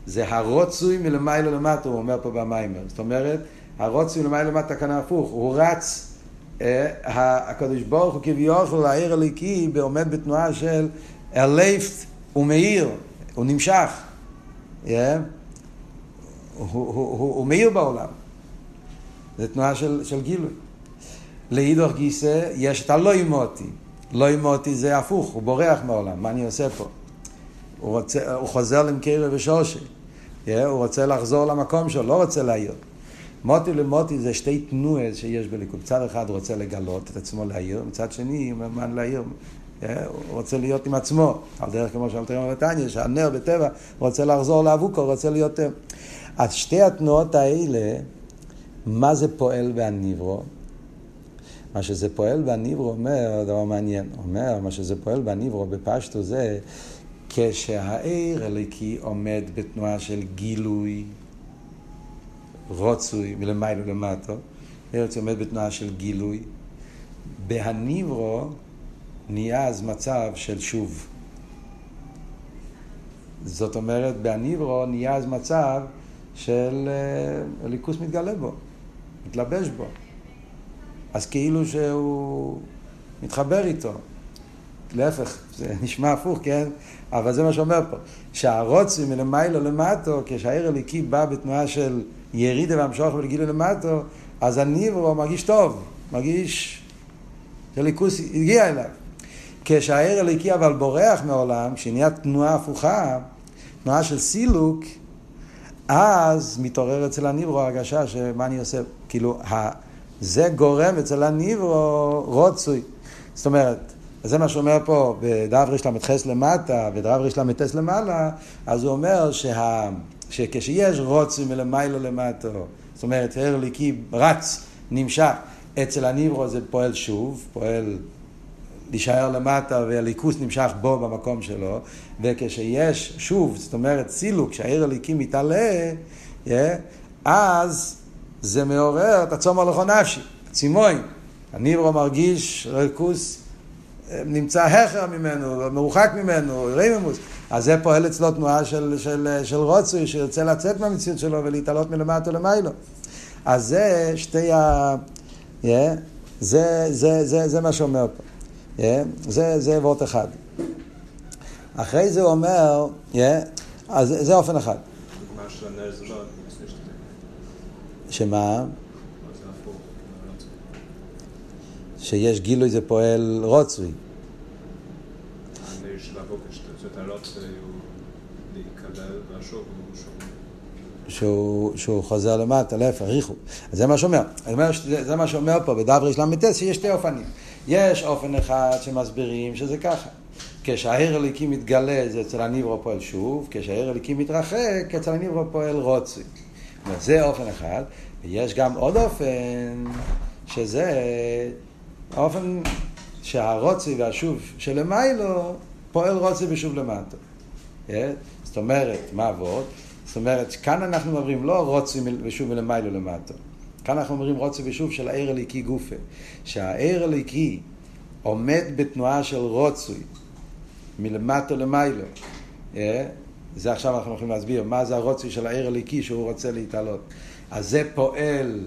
זה הרוצוי מלמעלה למטה, הוא אומר פה במיימר. זאת אומרת, הרוצוי מלמעלה למטה כאן הפוך, הוא רץ, אה, הקדוש ברוך הוא כביכול העיר הליקי עומד בתנועה של אלייפט ומאיר, הוא נמשך. Yeah. הוא, הוא, הוא, הוא מאיר בעולם. זו תנועה של, של גילוי. לאידוך גיסא יש את הלא אימותי. לא אימותי זה הפוך, הוא בורח מהעולם, מה אני עושה פה? הוא, רוצה, הוא חוזר למקרה ושושי. Yeah, הוא רוצה לחזור למקום שלו, לא רוצה להעיר. מוטי למוטי זה שתי תנועות שיש בליכוד. מצד אחד הוא רוצה לגלות את עצמו להעיר, מצד שני הוא מה להעיר? הוא רוצה להיות עם עצמו. על דרך כמו שאמרתי בנתניה, שהנר בטבע רוצה לחזור לאבוקו, רוצה להיות... אז שתי התנועות האלה, מה זה פועל והניברו? מה שזה פועל בניברו אומר, דבר מעניין, אומר, מה שזה פועל בניברו בפשטו זה כשהעיר אליקי עומד בתנועה של גילוי רוצוי מלמיילו למטו, ארץ עומד בתנועה של גילוי, בהניברו נהיה אז מצב של שוב. זאת אומרת, בהניברו נהיה אז מצב של אה, ליכוס מתגלה בו, מתלבש בו. אז כאילו שהוא מתחבר איתו. להפך, זה נשמע הפוך, כן? אבל זה מה שאומר פה. שהרוצים מלמיילו למטו, כשהעיר הליקי בא בתנועה של ירידה והמשוך ולגילו למטו, אז הניברו מרגיש טוב, מרגיש שהליכוס הגיע אליו. כשהעיר הליקי אבל בורח מעולם, כשנהיה תנועה הפוכה, תנועה של סילוק, אז מתעורר אצל הניברו הרגשה שמה אני עושה, כאילו, זה גורם אצל הניברו רוצוי. זאת אומרת, זה מה שאומר פה בדף רל"ח למטה ודף רל"ס למעלה, אז הוא אומר שה, שכשיש רוצוי מלמיילו למטו, זאת אומרת, הר ליקי רץ, נמשך, אצל הניברו זה פועל שוב, פועל להישאר למטה והליכוס נמשך בו במקום שלו, וכשיש שוב, זאת אומרת סילוק, כשהעיר הליקי מתעלה, yeah, אז זה מעורר את הצום הלכו נפשי, צימוין. הניברו מרגיש ריכוס, נמצא הכר ממנו, מרוחק ממנו, רייממוס. אז זה פועל אצלו תנועה של, של, של רוצוי, שירצה לצאת מהמציאות שלו ולהתעלות מלמטה למיילו. אז זה שתי ה... Yeah, זה, זה, זה, זה מה שאומר פה. Yeah, זה, זה וורט אחד. אחרי זה הוא אומר, yeah, אז זה אופן אחד. שמה? שיש גילוי זה פועל רוצוי. שהוא, שהוא חוזר למטה, להפך, ריחו. זה מה שאומר. זה מה שאומר פה בדברי ל"ט, שיש שתי אופנים. יש אופן אחד שמסבירים שזה ככה. כשהעיר הליקים מתגלה זה אצל הניברו פועל שוב, כשהעיר הליקים מתרחק אצל הניברו פועל רוצוי. זה אופן אחד. ויש גם עוד אופן, שזה האופן שהרוצי והשוב שלמיילו פועל רוצי ושוב למטה. אה? זאת אומרת, מה עבוד? זאת אומרת, כאן אנחנו אומרים לא רוצי ושוב מלמיילו למטה. כאן אנחנו אומרים רוצי ושוב של העיר הליקי גופה. שהעיר הליקי עומד בתנועה של רוצוי מלמטה למיילו. אה? זה עכשיו אנחנו הולכים להסביר מה זה הרוצי של העיר הליקי שהוא רוצה להתעלות. אז זה פועל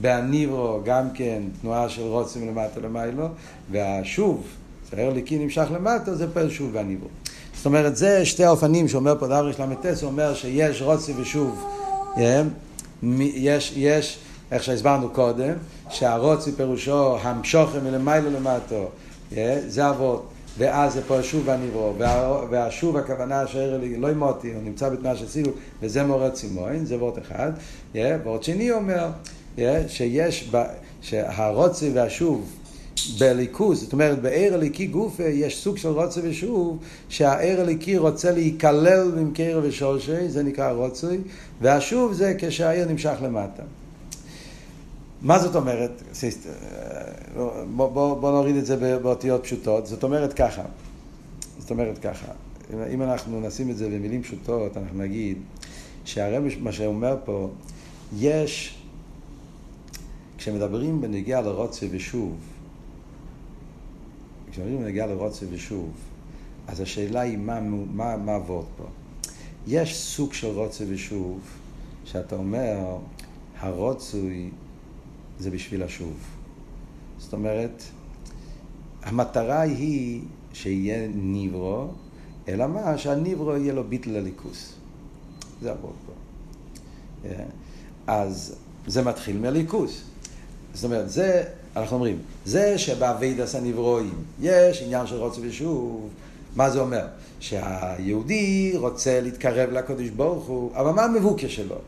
בהניברו גם כן תנועה של רוצים למטה למיילו, והשוב, שהער ליקי נמשך למטה, זה פועל שוב בהניברו. זאת אומרת, זה שתי האופנים שאומר פה דברי שלמטס, הוא אומר שיש רוצי ושוב, יש, יש, איך שהסברנו קודם, שהרוצי פירושו המשוכם מלמיילו למטו, זה אבות. ואז זה פה שוב הנברו, והשוב הכוונה שער לא ימותי, הוא נמצא בתנועה של סילוק, וזה מעורר צימון, זה וורט אחד. וורט שני אומר שיש, שהרוצה והשוב בליכוז, זאת אומרת בעיר הליקי גופה יש סוג של רוצה ושוב, שהעיר הליקי רוצה להיכלל עם קר ושושי, זה נקרא רוצוי, והשוב זה כשהעיר נמשך למטה. מה זאת אומרת? בוא, בוא, בוא נוריד את זה באותיות פשוטות. זאת אומרת ככה, זאת אומרת ככה, אם אנחנו נשים את זה במילים פשוטות, אנחנו נגיד שהרבי, מה שאומר פה, יש, כשמדברים בנגיעה לרוצה ושוב, כשמדברים בנגיעה לרוצה ושוב, אז השאלה היא מה, מה, מה עבוד פה. יש סוג של רוצה ושוב, שאתה אומר, הרוצוי זה בשביל השוב. זאת אומרת, המטרה היא שיהיה ניברו, אלא מה? שהניברו יהיה לו ביטל לליכוס. זה עבוד פה. אז זה מתחיל מהליכוס. זאת אומרת, זה, אנחנו אומרים, זה שבאביידס הנברואים יש עניין של רוצה ושוב, מה זה אומר? שהיהודי רוצה להתקרב לקדוש ברוך הוא, אבל מה המבוקש שלו?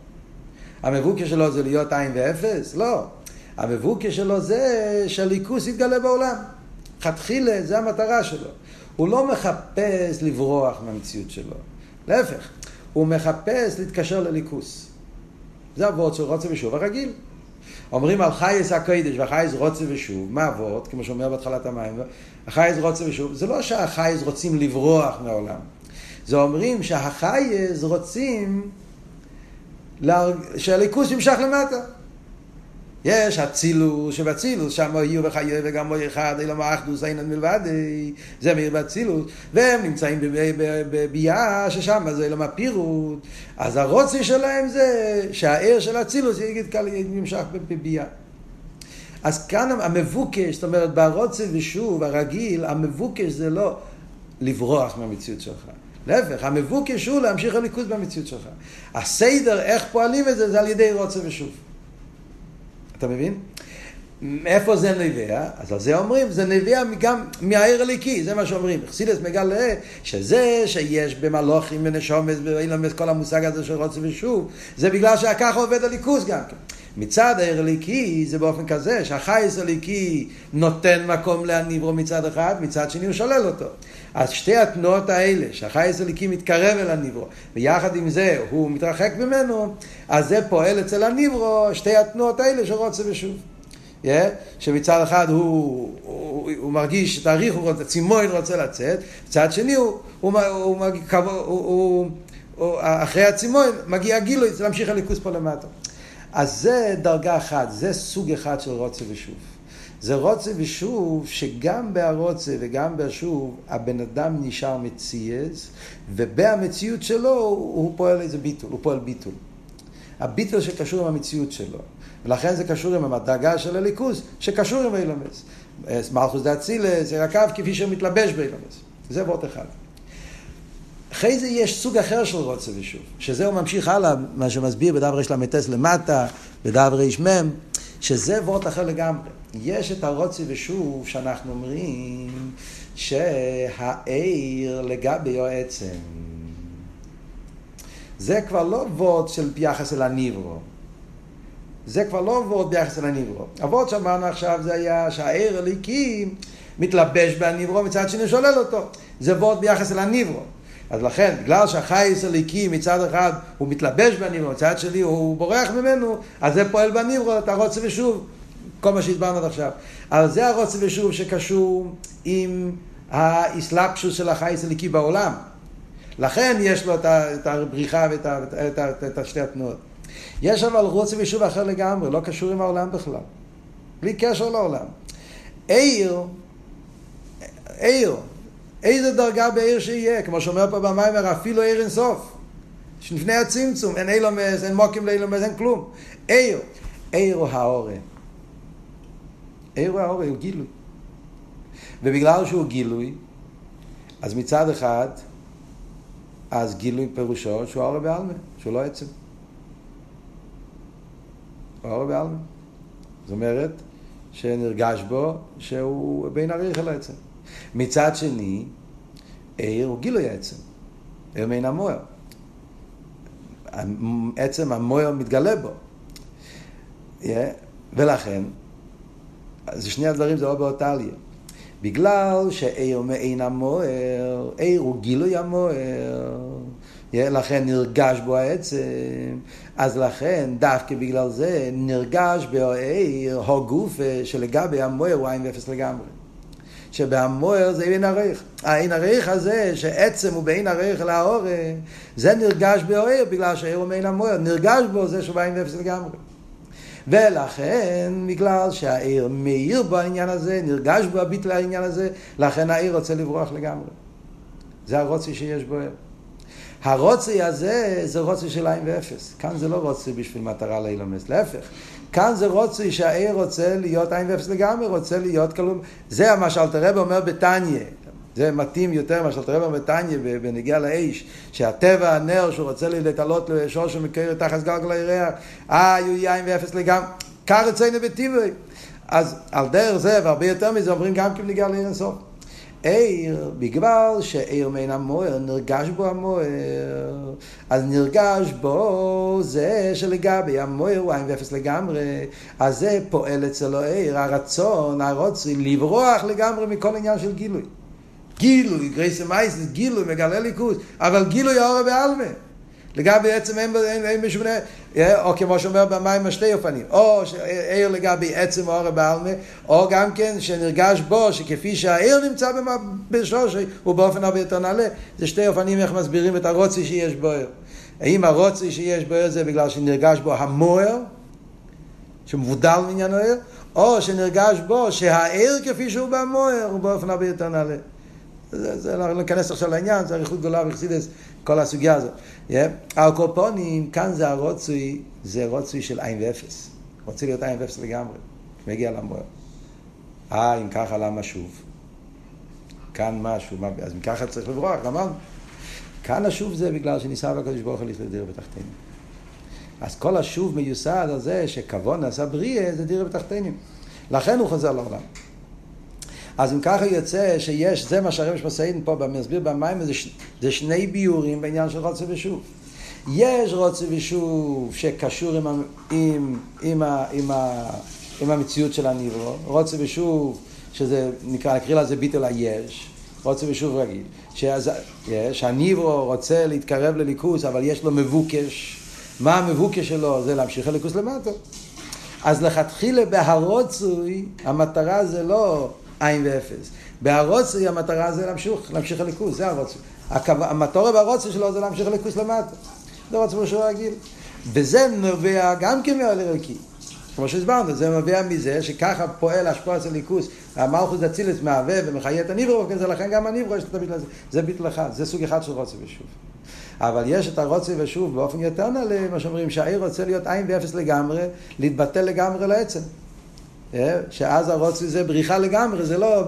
המבוקש שלו זה להיות עין ואפס? לא. המבוקש שלו זה שהליכוס יתגלה בעולם. לכתחילה, זה המטרה שלו. הוא לא מחפש לברוח מהמציאות שלו. להפך, הוא מחפש להתקשר לליכוס. זה הוורד של רוצה ושוב הרגיל. אומרים על חייס הקודש והחייס רוצה ושוב, מה הוורד? כמו שאומר בהתחלת המים, החייס רוצה ושוב, זה לא שהחייס רוצים לברוח מהעולם. זה אומרים שהחייס רוצים שהליכוס ימשך למטה. יש אצילוס שבאצילוס, שם יהיו וחיי וגם בו אחד, אלא מאחדוס אינן מלבד, זה מאיר באצילוס, והם נמצאים בביאה ששם זה אלא מהפירוט, אז הרוצי שלהם זה שהעיר של אצילוס ימשך בביאה. אז כאן המבוקש, זאת אומרת, ברוצה ושוב, הרגיל, המבוקש זה לא לברוח מהמציאות שלך. להפך, המבוקש הוא להמשיך הליכוז במציאות שלך. הסדר, איך פועלים את זה, זה על ידי רוצה ושוב. אתה מבין? מאיפה זה נביאה? אז על זה אומרים, זה נביאה גם מהעיר הליקי, זה מה שאומרים. חסידס מגלה שזה שיש במלוכים ונשומס ואילומס כל המושג הזה של רוצה ושוב, זה בגלל שככה עובד הליכוס גם כן. מצד העיר הליקי זה באופן כזה שהחייס הליקי נותן מקום להניברו מצד אחד, מצד שני הוא שולל אותו. אז שתי התנועות האלה, שהחייס הליקי מתקרב אל הניברו, ויחד עם זה הוא מתרחק ממנו, אז זה פועל אצל הניברו, שתי התנועות האלה שרוצה ושוב. Yeah, שמצד אחד הוא, הוא, הוא מרגיש תאריך, הוא רוצה, רוצה לצאת, מצד שני הוא, הוא, הוא, הוא, הוא, הוא, אחרי הצימון מגיע גילוי, זה להמשיך הליכוס פה למטה. אז זה דרגה אחת, זה סוג אחד של רוצה ושוב. זה רוצה ושוב, שגם בהרוצה וגם בשוב, הבן אדם נשאר מציאס, ובמציאות שלו הוא פועל איזה ביטול, הוא פועל ביטול. הביטול שקשור עם המציאות שלו. ולכן זה קשור עם הדרגה של הליכוז, שקשור עם אילומס. מלכוס דה אצילס, זה הקו כפי שהוא מתלבש באילומס. זה וורט אחד. אחרי זה יש סוג אחר של רוצה ושוב, שזה הוא ממשיך הלאה, מה שמסביר בדף רל"ס למטה, בדף רמ, שזה וורט אחר לגמרי. יש את הרוצי ושוב שאנחנו אומרים שהעיר לגבי העצם. זה כבר לא וורט של ביחס אל הניברו. זה כבר לא וורט ביחס אל הניברו. הוורט שאמרנו עכשיו זה היה שהעיר הליקי מתלבש בהניברו מצד שני שולל אותו. זה וורט ביחס אל הניברו. אז לכן, בגלל שהחייס הליקי מצד אחד הוא מתלבש בניברו, מצד שני הוא בורח ממנו, אז זה פועל בניברו, אתה רוצה ושוב. כל מה שהסברנו עד עכשיו. אבל זה הרוצה ושוב שקשור עם האסלאפשוס של החייס הליקי בעולם. לכן יש לו את הבריחה ואת את, את, את, את שתי התנועות. יש אבל רוצה ושוב אחר לגמרי, לא קשור עם העולם בכלל. בלי קשר לעולם. עיר, עיר, איזה דרגה בעיר שיהיה, כמו שאומר פה במיימר, אפילו עיר אינסוף. לפני הצמצום, אין אילומס, אין מוקים לאילומס, אין כלום. עיר, עיר הוא האורן. עיר האור הוא גילוי. ובגלל שהוא גילוי, אז מצד אחד, אז גילוי פירושו שהוא האור בעלמה, שהוא לא עצם. הוא האור בעלמה. זאת אומרת, שנרגש בו שהוא בין הריח אל העצם. מצד שני, עיר הוא גילוי העצם. עיר מן המוער. עצם המוער מתגלה בו. Yeah. ולכן, אז שני הדברים זה לא באותה עלייה. בגלל שעיר מעין המוער, עיר הוא גילוי המוער, לכן נרגש בו העצם, אז לכן דווקא בגלל זה נרגש בעיר הגוף שלגבי המוער הוא עין ואפס לגמרי. שבהמוער זה אין הרייך. האין הרייך הזה, שעצם הוא באין הרייך לאור, זה נרגש באוהר, בגלל שהעיר הוא מעין המוער. נרגש בו זה שהוא בא עם נפש לגמרי. ולכן, בגלל שהעיר מאיר בו העניין הזה, נרגש בו הביטל העניין הזה, לכן העיר רוצה לברוח לגמרי. זה הרוצי שיש בו. הרוצי הזה זה רוצי של עין ואפס. כאן זה לא רוצי בשביל מטרה לאילומס, להפך. כאן זה רוצי שהעיר רוצה להיות עין ואפס לגמרי, רוצה להיות כלום. זה מה שאלתרבה אומר בתניא. זה מתאים יותר מה שאלתרבה אומר בתניא בנגיע לאש, שהטבע הנר שהוא רוצה להתעלות לשורשו מקרר תחת גלגל הירח, אה, יהיו יין ואפס לגמרי. כך אצלנו בטבעי. אז על דרך זה, והרבה יותר מזה, אומרים גם כי בנגיע לעיר אינסוף. עיר, בגלל שעיר מן המוער, נרגש בו המוער, אז נרגש בו זה שלגבי המוער הוא עין ואפס לגמרי, אז זה פועל אצלו עיר, הרצון, הרוצי, לברוח לגמרי מכל עניין של גילוי. גילוי, גרייסה מייסס, גילוי, מגלה ליכוז, אבל גילוי האור בעלמה. לגבי עצם אין, אין, אין בשום או כמו שאומר במים השתי אופנים, או עיר לגבי עצם אור בעלמה, או גם כן שנרגש בו שכפי שהעיר נמצא בשושי, הוא באופן הרבה יותר נעלה. זה שתי אופנים איך מסבירים את הרוצי שיש בו עיר. האם הרוצי שיש בו עיר זה בגלל שנרגש בו המוער, שמבודל מעניין העיר, או שנרגש בו שהעיר כפי שהוא במוער, הוא באופן הרבה יותר נעלה. זה, זה לא ניכנס עכשיו לעניין, זה אריכות גדולה וחסידס, כל הסוגיה הזאת. Yeah. הקופונים, כאן זה הרוצוי, זה רוצוי של עין ואפס. רוצה להיות עין ואפס לגמרי, מגיע למוער. אה, אם ככה, למה שוב? כאן משהו, מה, אז אם ככה צריך לברוח, אמרנו. כאן השוב זה בגלל שניסה בקדוש ברוך הוא לדיר בתחתינו. אז כל השוב מיוסד על זה שכבון עשה בריאה זה דיר בתחתינים. לכן הוא חוזר לעולם. אז אם ככה יוצא שיש, זה מה שהרבש מסעידן פה במסביר במים, זה, זה שני ביורים בעניין של רוצה ושוב. יש רוצה ושוב שקשור עם, עם, עם, עם, עם, עם המציאות של הניברו, רוצה ושוב, שזה נקרא, נקרא לזה ביטל היש, רוצה ושוב רגיל, שהניברו רוצה להתקרב לליכוס, אבל יש לו מבוקש, מה המבוקש שלו? זה להמשיך לליכוס למטה. אז לכתחילה בהרוצוי, המטרה זה לא עין ואפס. בהרוצי המטרה זה להמשיך, להמשיך הליכוס, זה הרוצי. המטורה בהרוצי שלו זה להמשיך הליכוס למטה. זה רוצה משהו רגיל. וזה נובע גם כן מהעול אלוקי. כמו שהסברנו, זה נובע מזה שככה פועל השפוע אצל ליכוס, המלכוס דצילס מהווה ומחיה את הניברו, זה לכן גם הניברו יש את הביטל הזה. זה ביטל אחד, זה סוג אחד של רוצה ושוב. אבל יש את הרוצה ושוב באופן יותר נעלה, מה שאומרים שהעיר רוצה להיות עין ואפס לגמרי, להתבטל לגמרי לעצם. אה? שאז הרוצי זה בריחה לגמרי, זה לא...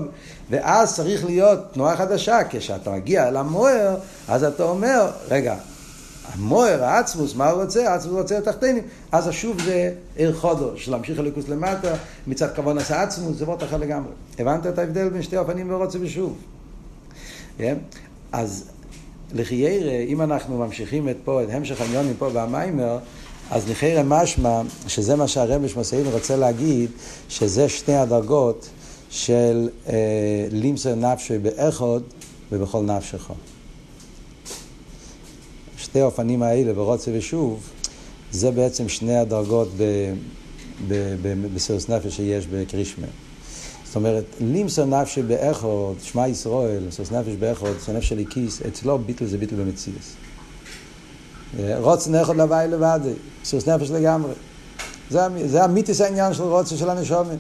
ואז צריך להיות תנועה חדשה, כשאתה מגיע אל המוער, אז אתה אומר, רגע, המוער, העצמוס, מה הוא רוצה? העצמוס רוצה לתחתינים. אז השוב זה עיר חודו, של להמשיך הליכוס למטה, מצד כבון עשה עצמוס, זה מאוד אחר לגמרי. הבנת את ההבדל בין שתי אופנים ורוצה ושוב? אה? אז לחיירה, אם אנחנו ממשיכים את פה, את המשך העניונים פה במיימר, אז נחרא משמע, שזה מה שהרמש מסעין רוצה להגיד, שזה שתי הדרגות של אה, לימסר נפשי באחוד ובכל נפשך. שתי האופנים האלה, ורוצה ושוב, זה בעצם שני הדרגות בסירוס נפש שיש בקרישמה. זאת אומרת, לימסר נפשי באחוד, שמע ישראל, סירוס נפש באחוד, זה נפש של איקיס, אצלו ביטל זה ביטל במציאס. רוצן אחד לוואי לבד, סוס נפש לגמרי. זה, זה המיתיס העניין של רוצן של הנשומים.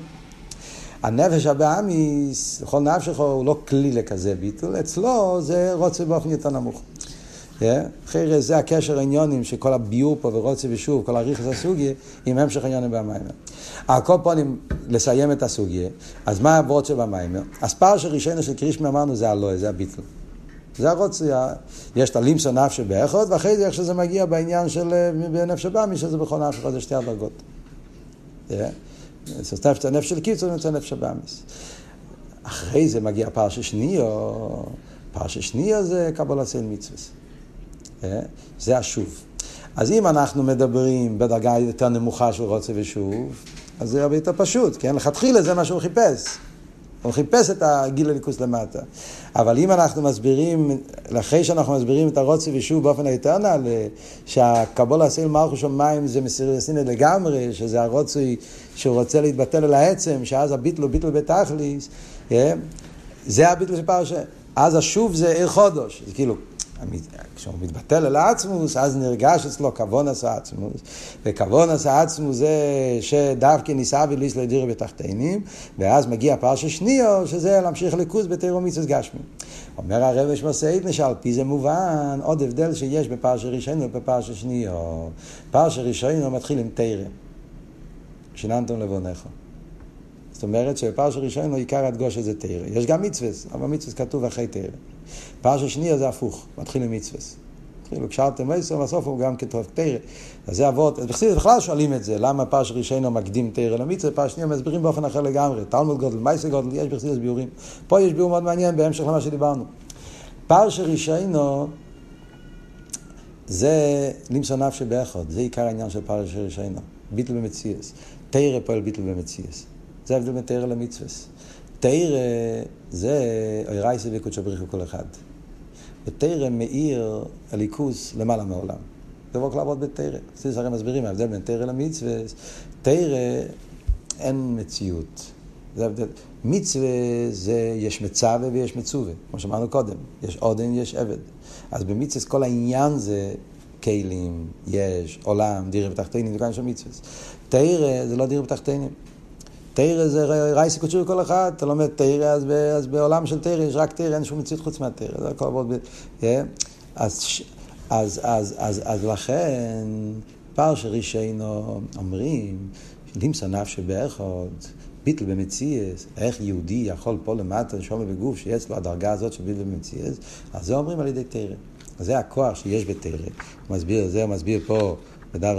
הנפש הבאמיס, לכל נפשך הוא לא כלי לכזה ביטול, אצלו זה רוצה באופן יותר נמוך. אחרי זה הקשר העניונים שכל הביור פה ורוצה ושוב, כל הריכס הסוגיה, עם המשך העניונים במיימר. על כל פונים, לסיים את הסוגיה, אז מה הוורד שבמיימר? אז פרשה ראשונה של קרישמי אמרנו זה הלא, זה הביטול. זה הרוצי, יש את הלימסו נפשי באחד, ואחרי זה איך שזה מגיע בעניין של נפש הבאמי, שזה בכל נפש, זה שתי הדרגות. זה נפש של קיצור, נמצא נפש הבאמיס. אחרי זה מגיע פרשה שנייה, פרשה שנייה זה קבול עשה מצווה. זה השוב. אז אם אנחנו מדברים בדרגה יותר נמוכה של רוצה ושוב, אז זה הרבה יותר פשוט, כן? לכתחילה זה מה שהוא חיפש. הוא חיפש את הגיל הליכוס למטה. אבל אם אנחנו מסבירים, אחרי שאנחנו מסבירים את הרוצי ושוב באופן היותר נעלה, שהקבול עשה מלכו שמיים זה מסיר לסינא לגמרי, שזה הרוצי שהוא רוצה להתבטל אל העצם, שאז הביטל הוא ביטל בתכליס, yeah, זה הביטל של פרשה. אז השוב זה עיר חודש. זה כאילו, כשהוא מתבטל אל העצמוס, אז נרגש אצלו כוונס העצמוס, וכוונס העצמוס זה שדווקא נישא וליס לדיר בתחתינים, ואז מגיע פרשה שניו, שזה להמשיך לכוס בתירו מיצוס גשמי. אומר הרב שמסעידנה שעל פי זה מובן עוד הבדל שיש בפרשה ראשון ובפרשה שניו. פרשה ראשון מתחיל עם תרא, שיננתם לבונך. זאת אומרת שבפרשה ראשון עיקר הדגוש זה תרא. יש גם מצווה, אבל מצווה כתוב אחרי תרא. פרשה שנייה זה הפוך, מתחיל עם מצווה. כאילו, קשרתם עשר, בסוף הוא גם כתוב תרא. אז זה אבות, אז בכלל שואלים את זה, למה פרשה ראשונה מקדים תרא למצווה, פרשה שנייה מסבירים באופן אחר לגמרי. תלמוד גודל, מייסר גודל, יש בחסידות ביורים. פה יש ביור מאוד מעניין בהמשך למה שדיברנו. פרשה ראשונה זה למצוא נפשי באחד, זה עיקר העניין של פרשה ראשונה. ביטל במציאס. תרא פועל ביטל במציאס. זה ההבדל בין תרא למצווה. תרא זה אוירייסה וקודשא בריך כל אחד. ותרא מאיר הליכוס למעלה מעולם. זה רק לעבוד בתרא. זה הרי מסבירים ההבדל בין תרא למצווה. תרא אין מציאות. זה ההבדל. מצווה זה יש מצווה ויש מצווה, כמו שאמרנו קודם. יש עודן, יש עבד. אז במצווה כל העניין זה כלים, יש, עולם, דירה בתחתינים, זה כאן של מצווה. תרא זה לא דירה בתחתינים. תרא זה רייסי קודשו לכל אחד, אתה לומד תרא, אז, אז בעולם של תרא יש רק תרא, אין שום מציאות חוץ מהתרא, זה הכל עבוד ב... Yeah. אז, אז, אז, אז, אז לכן, פרשה רישיינו אומרים, לימסה נפשי באחד, ביטל במציאס, איך יהודי יכול פה למטה, לשום בגוף, שיש לו הדרגה הזאת של ביטל במציאס, אז זה אומרים על ידי תרא. אז זה הכוח שיש בתרא. מסביר, זה מסביר פה בדף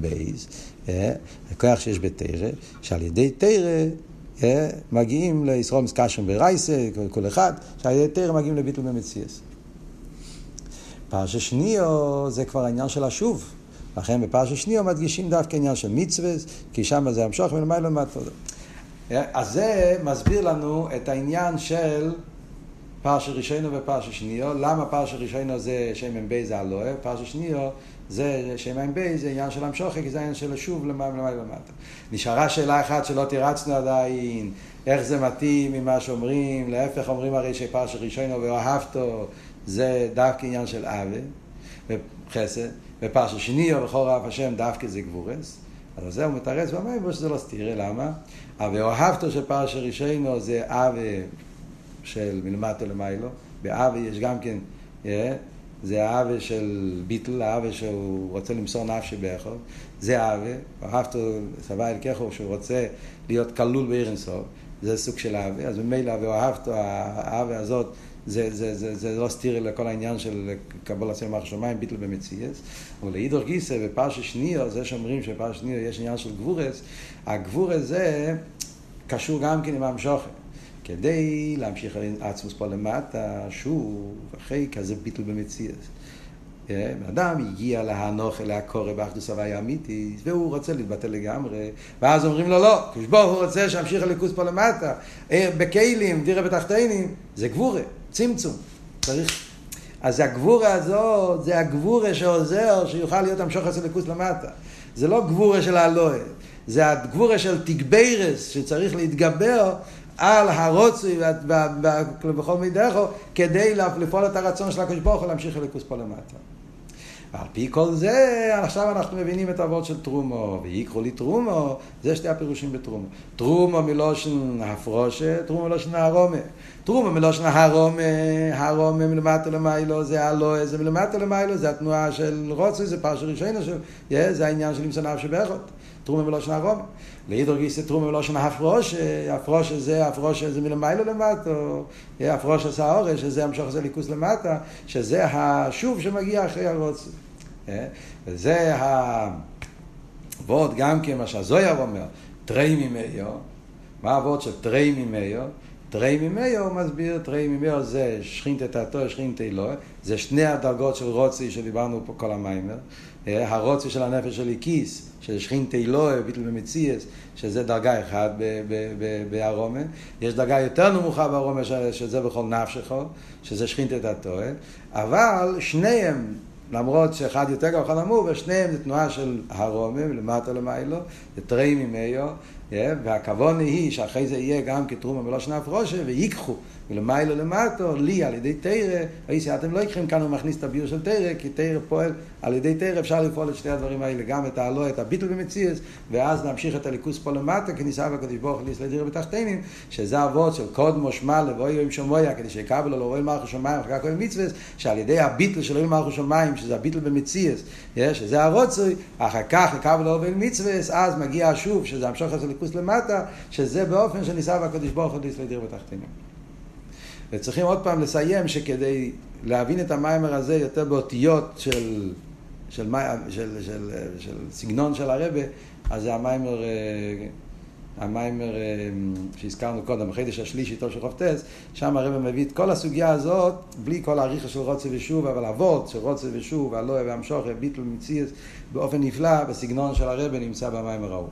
בייס, הכוח שיש בתרא, שעל ידי תרא אה, מגיעים לישרול מסקשם ברייסה, כל אחד, שעל ידי תרא מגיעים לביטל במציאס. פרשה שניו זה כבר העניין של השוב. לכן בפרשה שניו מדגישים דווקא עניין של מצווה, כי שם זה המשוך ולמעלה למטה. אה, אז זה מסביר לנו את העניין של פרשה ראשונו ופרשה שניו. למה פרשה ראשונו זה שם מ"ב זה הלואה, פרשה שניו זה שם ע"ב, זה עניין של המשוכי, כי זה עניין של השוב למעלה למטה. נשארה שאלה אחת שלא תירצנו עדיין, איך זה מתאים ממה שאומרים, להפך אומרים הרי שפרשה ראשונו ואוהבתו זה דווקא עניין של עוול וחסד, שני או בכור אף השם דווקא זה גבורס. אז זה הוא מתרץ ואומר שזה לא סתירה, למה? ואוהבתו של פרשה ראשונו זה עוול של מלמטה למיילו, בעוול יש גם כן, yeah, זה העוול של ביטל, העוול שהוא רוצה למסור נפשי באחד, זה העוול, אהבתו סבא אל ככו שהוא רוצה להיות כלול בעיר אינסוף, זה סוג של העוול, אז ממילא ואהבתו, העוול הזאת, זה, זה, זה, זה לא סתיר לכל העניין של קבול עצמם מערכת שמיים, ביטל במציאס. ולאידור גיסא, בפרשה שנייה, זה שאומרים שבפרשה שנייה יש עניין של גבורס, הגבורס זה קשור גם כן עם המשוכן. כדי להמשיך עצמוס פה למטה, שוב, אחרי כזה ביטל במציאס. אה, אדם הגיע להנוך אל הקורא באחדוס הוויה אמיתית, והוא רוצה להתבטל לגמרי, ואז אומרים לו לא, כשבו הוא רוצה שימשיך הליכוס פה למטה, אה, בכלים, דירה בתחתינים, זה גבורה, צמצום, צריך... אז הגבורה הזאת, זה הגבורה שעוזר שיוכל להיות המשוך אצל ליכוס למטה. זה לא גבורה של הלואה, זה הגבורה של תגברס שצריך להתגבר על הרוצי בכל מידךו, כדי לפעול את הרצון של הקדוש ברוך הוא להמשיך לליכוס פה למטה. ועל פי כל זה, עכשיו אנחנו מבינים את האבות של טרומו, ויקחו לי טרומו, זה שתי הפירושים בטרומו. טרומו מלושן הפרושה, טרומו מלושן הרומה. טרומו מלושן הרומה, הרומה מלמטה למיילו, זה הלואה, זה מלמטה למיילו, זה התנועה של רוצי, זה פרשה ראשונה, זה העניין של אימסונב שבאחות. תרומה מלושן הרומה. לאידור גיסא תרומה מלושן הפרושה, הפרושה זה, הפרושה זה מלמיילו למטו, הפרושה זה האורש, שזה המשוך זה ליכוס למטה, שזה השוב שמגיע אחרי הרוצה. וזה הוורד גם כן, מה שהזויר אומר, תרי ממאיו, מה הוורד של תרי ממאיו? תרי ממאיו, הוא מסביר, תרי ממאיו זה שכינתא תתו, שכינתא לא, זה שני הדרגות של רוצי שדיברנו פה כל המיימר, הרוצי של הנפש של איקיס, של שכינתא אלוהי, ביטל במציאס, שזה דרגה אחת בארומה. יש דרגה יותר נמוכה בארומה, שזה בכל נפשך, שזה שכינתא תתוה, אבל שניהם למרות שאחד יותר גבוה, אחד נמוך, ושניהם זה תנועה של הרומה, מלמטה למיילו, זה תרי ממאיו, והכוון היא שאחרי זה יהיה גם כתרומה בלושן הפרושה, ויקחו מלמיילו למטו, לי על ידי תרא, ואיסי אתם לא יקחים כאן הוא מכניס את הביור של תרא, כי תרא פועל על ידי תרא, אפשר לפעול את שני הדברים האלה, גם את העלו, את הביטל במציאס, ואז להמשיך את הליכוס פה למטה, כניסה בקדוש ברוך הוא להסלדיר בתחתינים, שזה אבות של קוד מושמע לבואי עם שמויה, כדי שיקבל לו לאוהל מלכו שמיים אחר כך מצווה, שעל ידי הביטל של אוהל מלכו שמיים, שזה הביטל במציאס, שזה הרוצוי, אחר כך יקבל לו לאוהל מצווה, אז מגיע השוב, שזה המשוך הזה ליכוס למטה, שזה באופן שניסה בקדוש ברוך הוא להסלדיר בתחתינים. וצריכים עוד פעם לסיים שכדי להבין את המיימר הזה יותר באותיות של, של, של, של, של, של סגנון של הרבה, אז זה המיימר, אה, המיימר אה, שהזכרנו קודם, החידש השלישי, טוב של חופטס, שם הרבה מביא את כל הסוגיה הזאת, בלי כל העריכה של רוצה ושוב, אבל אבות של רוצה ושוב, והלואה והמשוך, ביטל ומציאס, באופן נפלא, בסגנון של הרבה נמצא במיימר ההוא.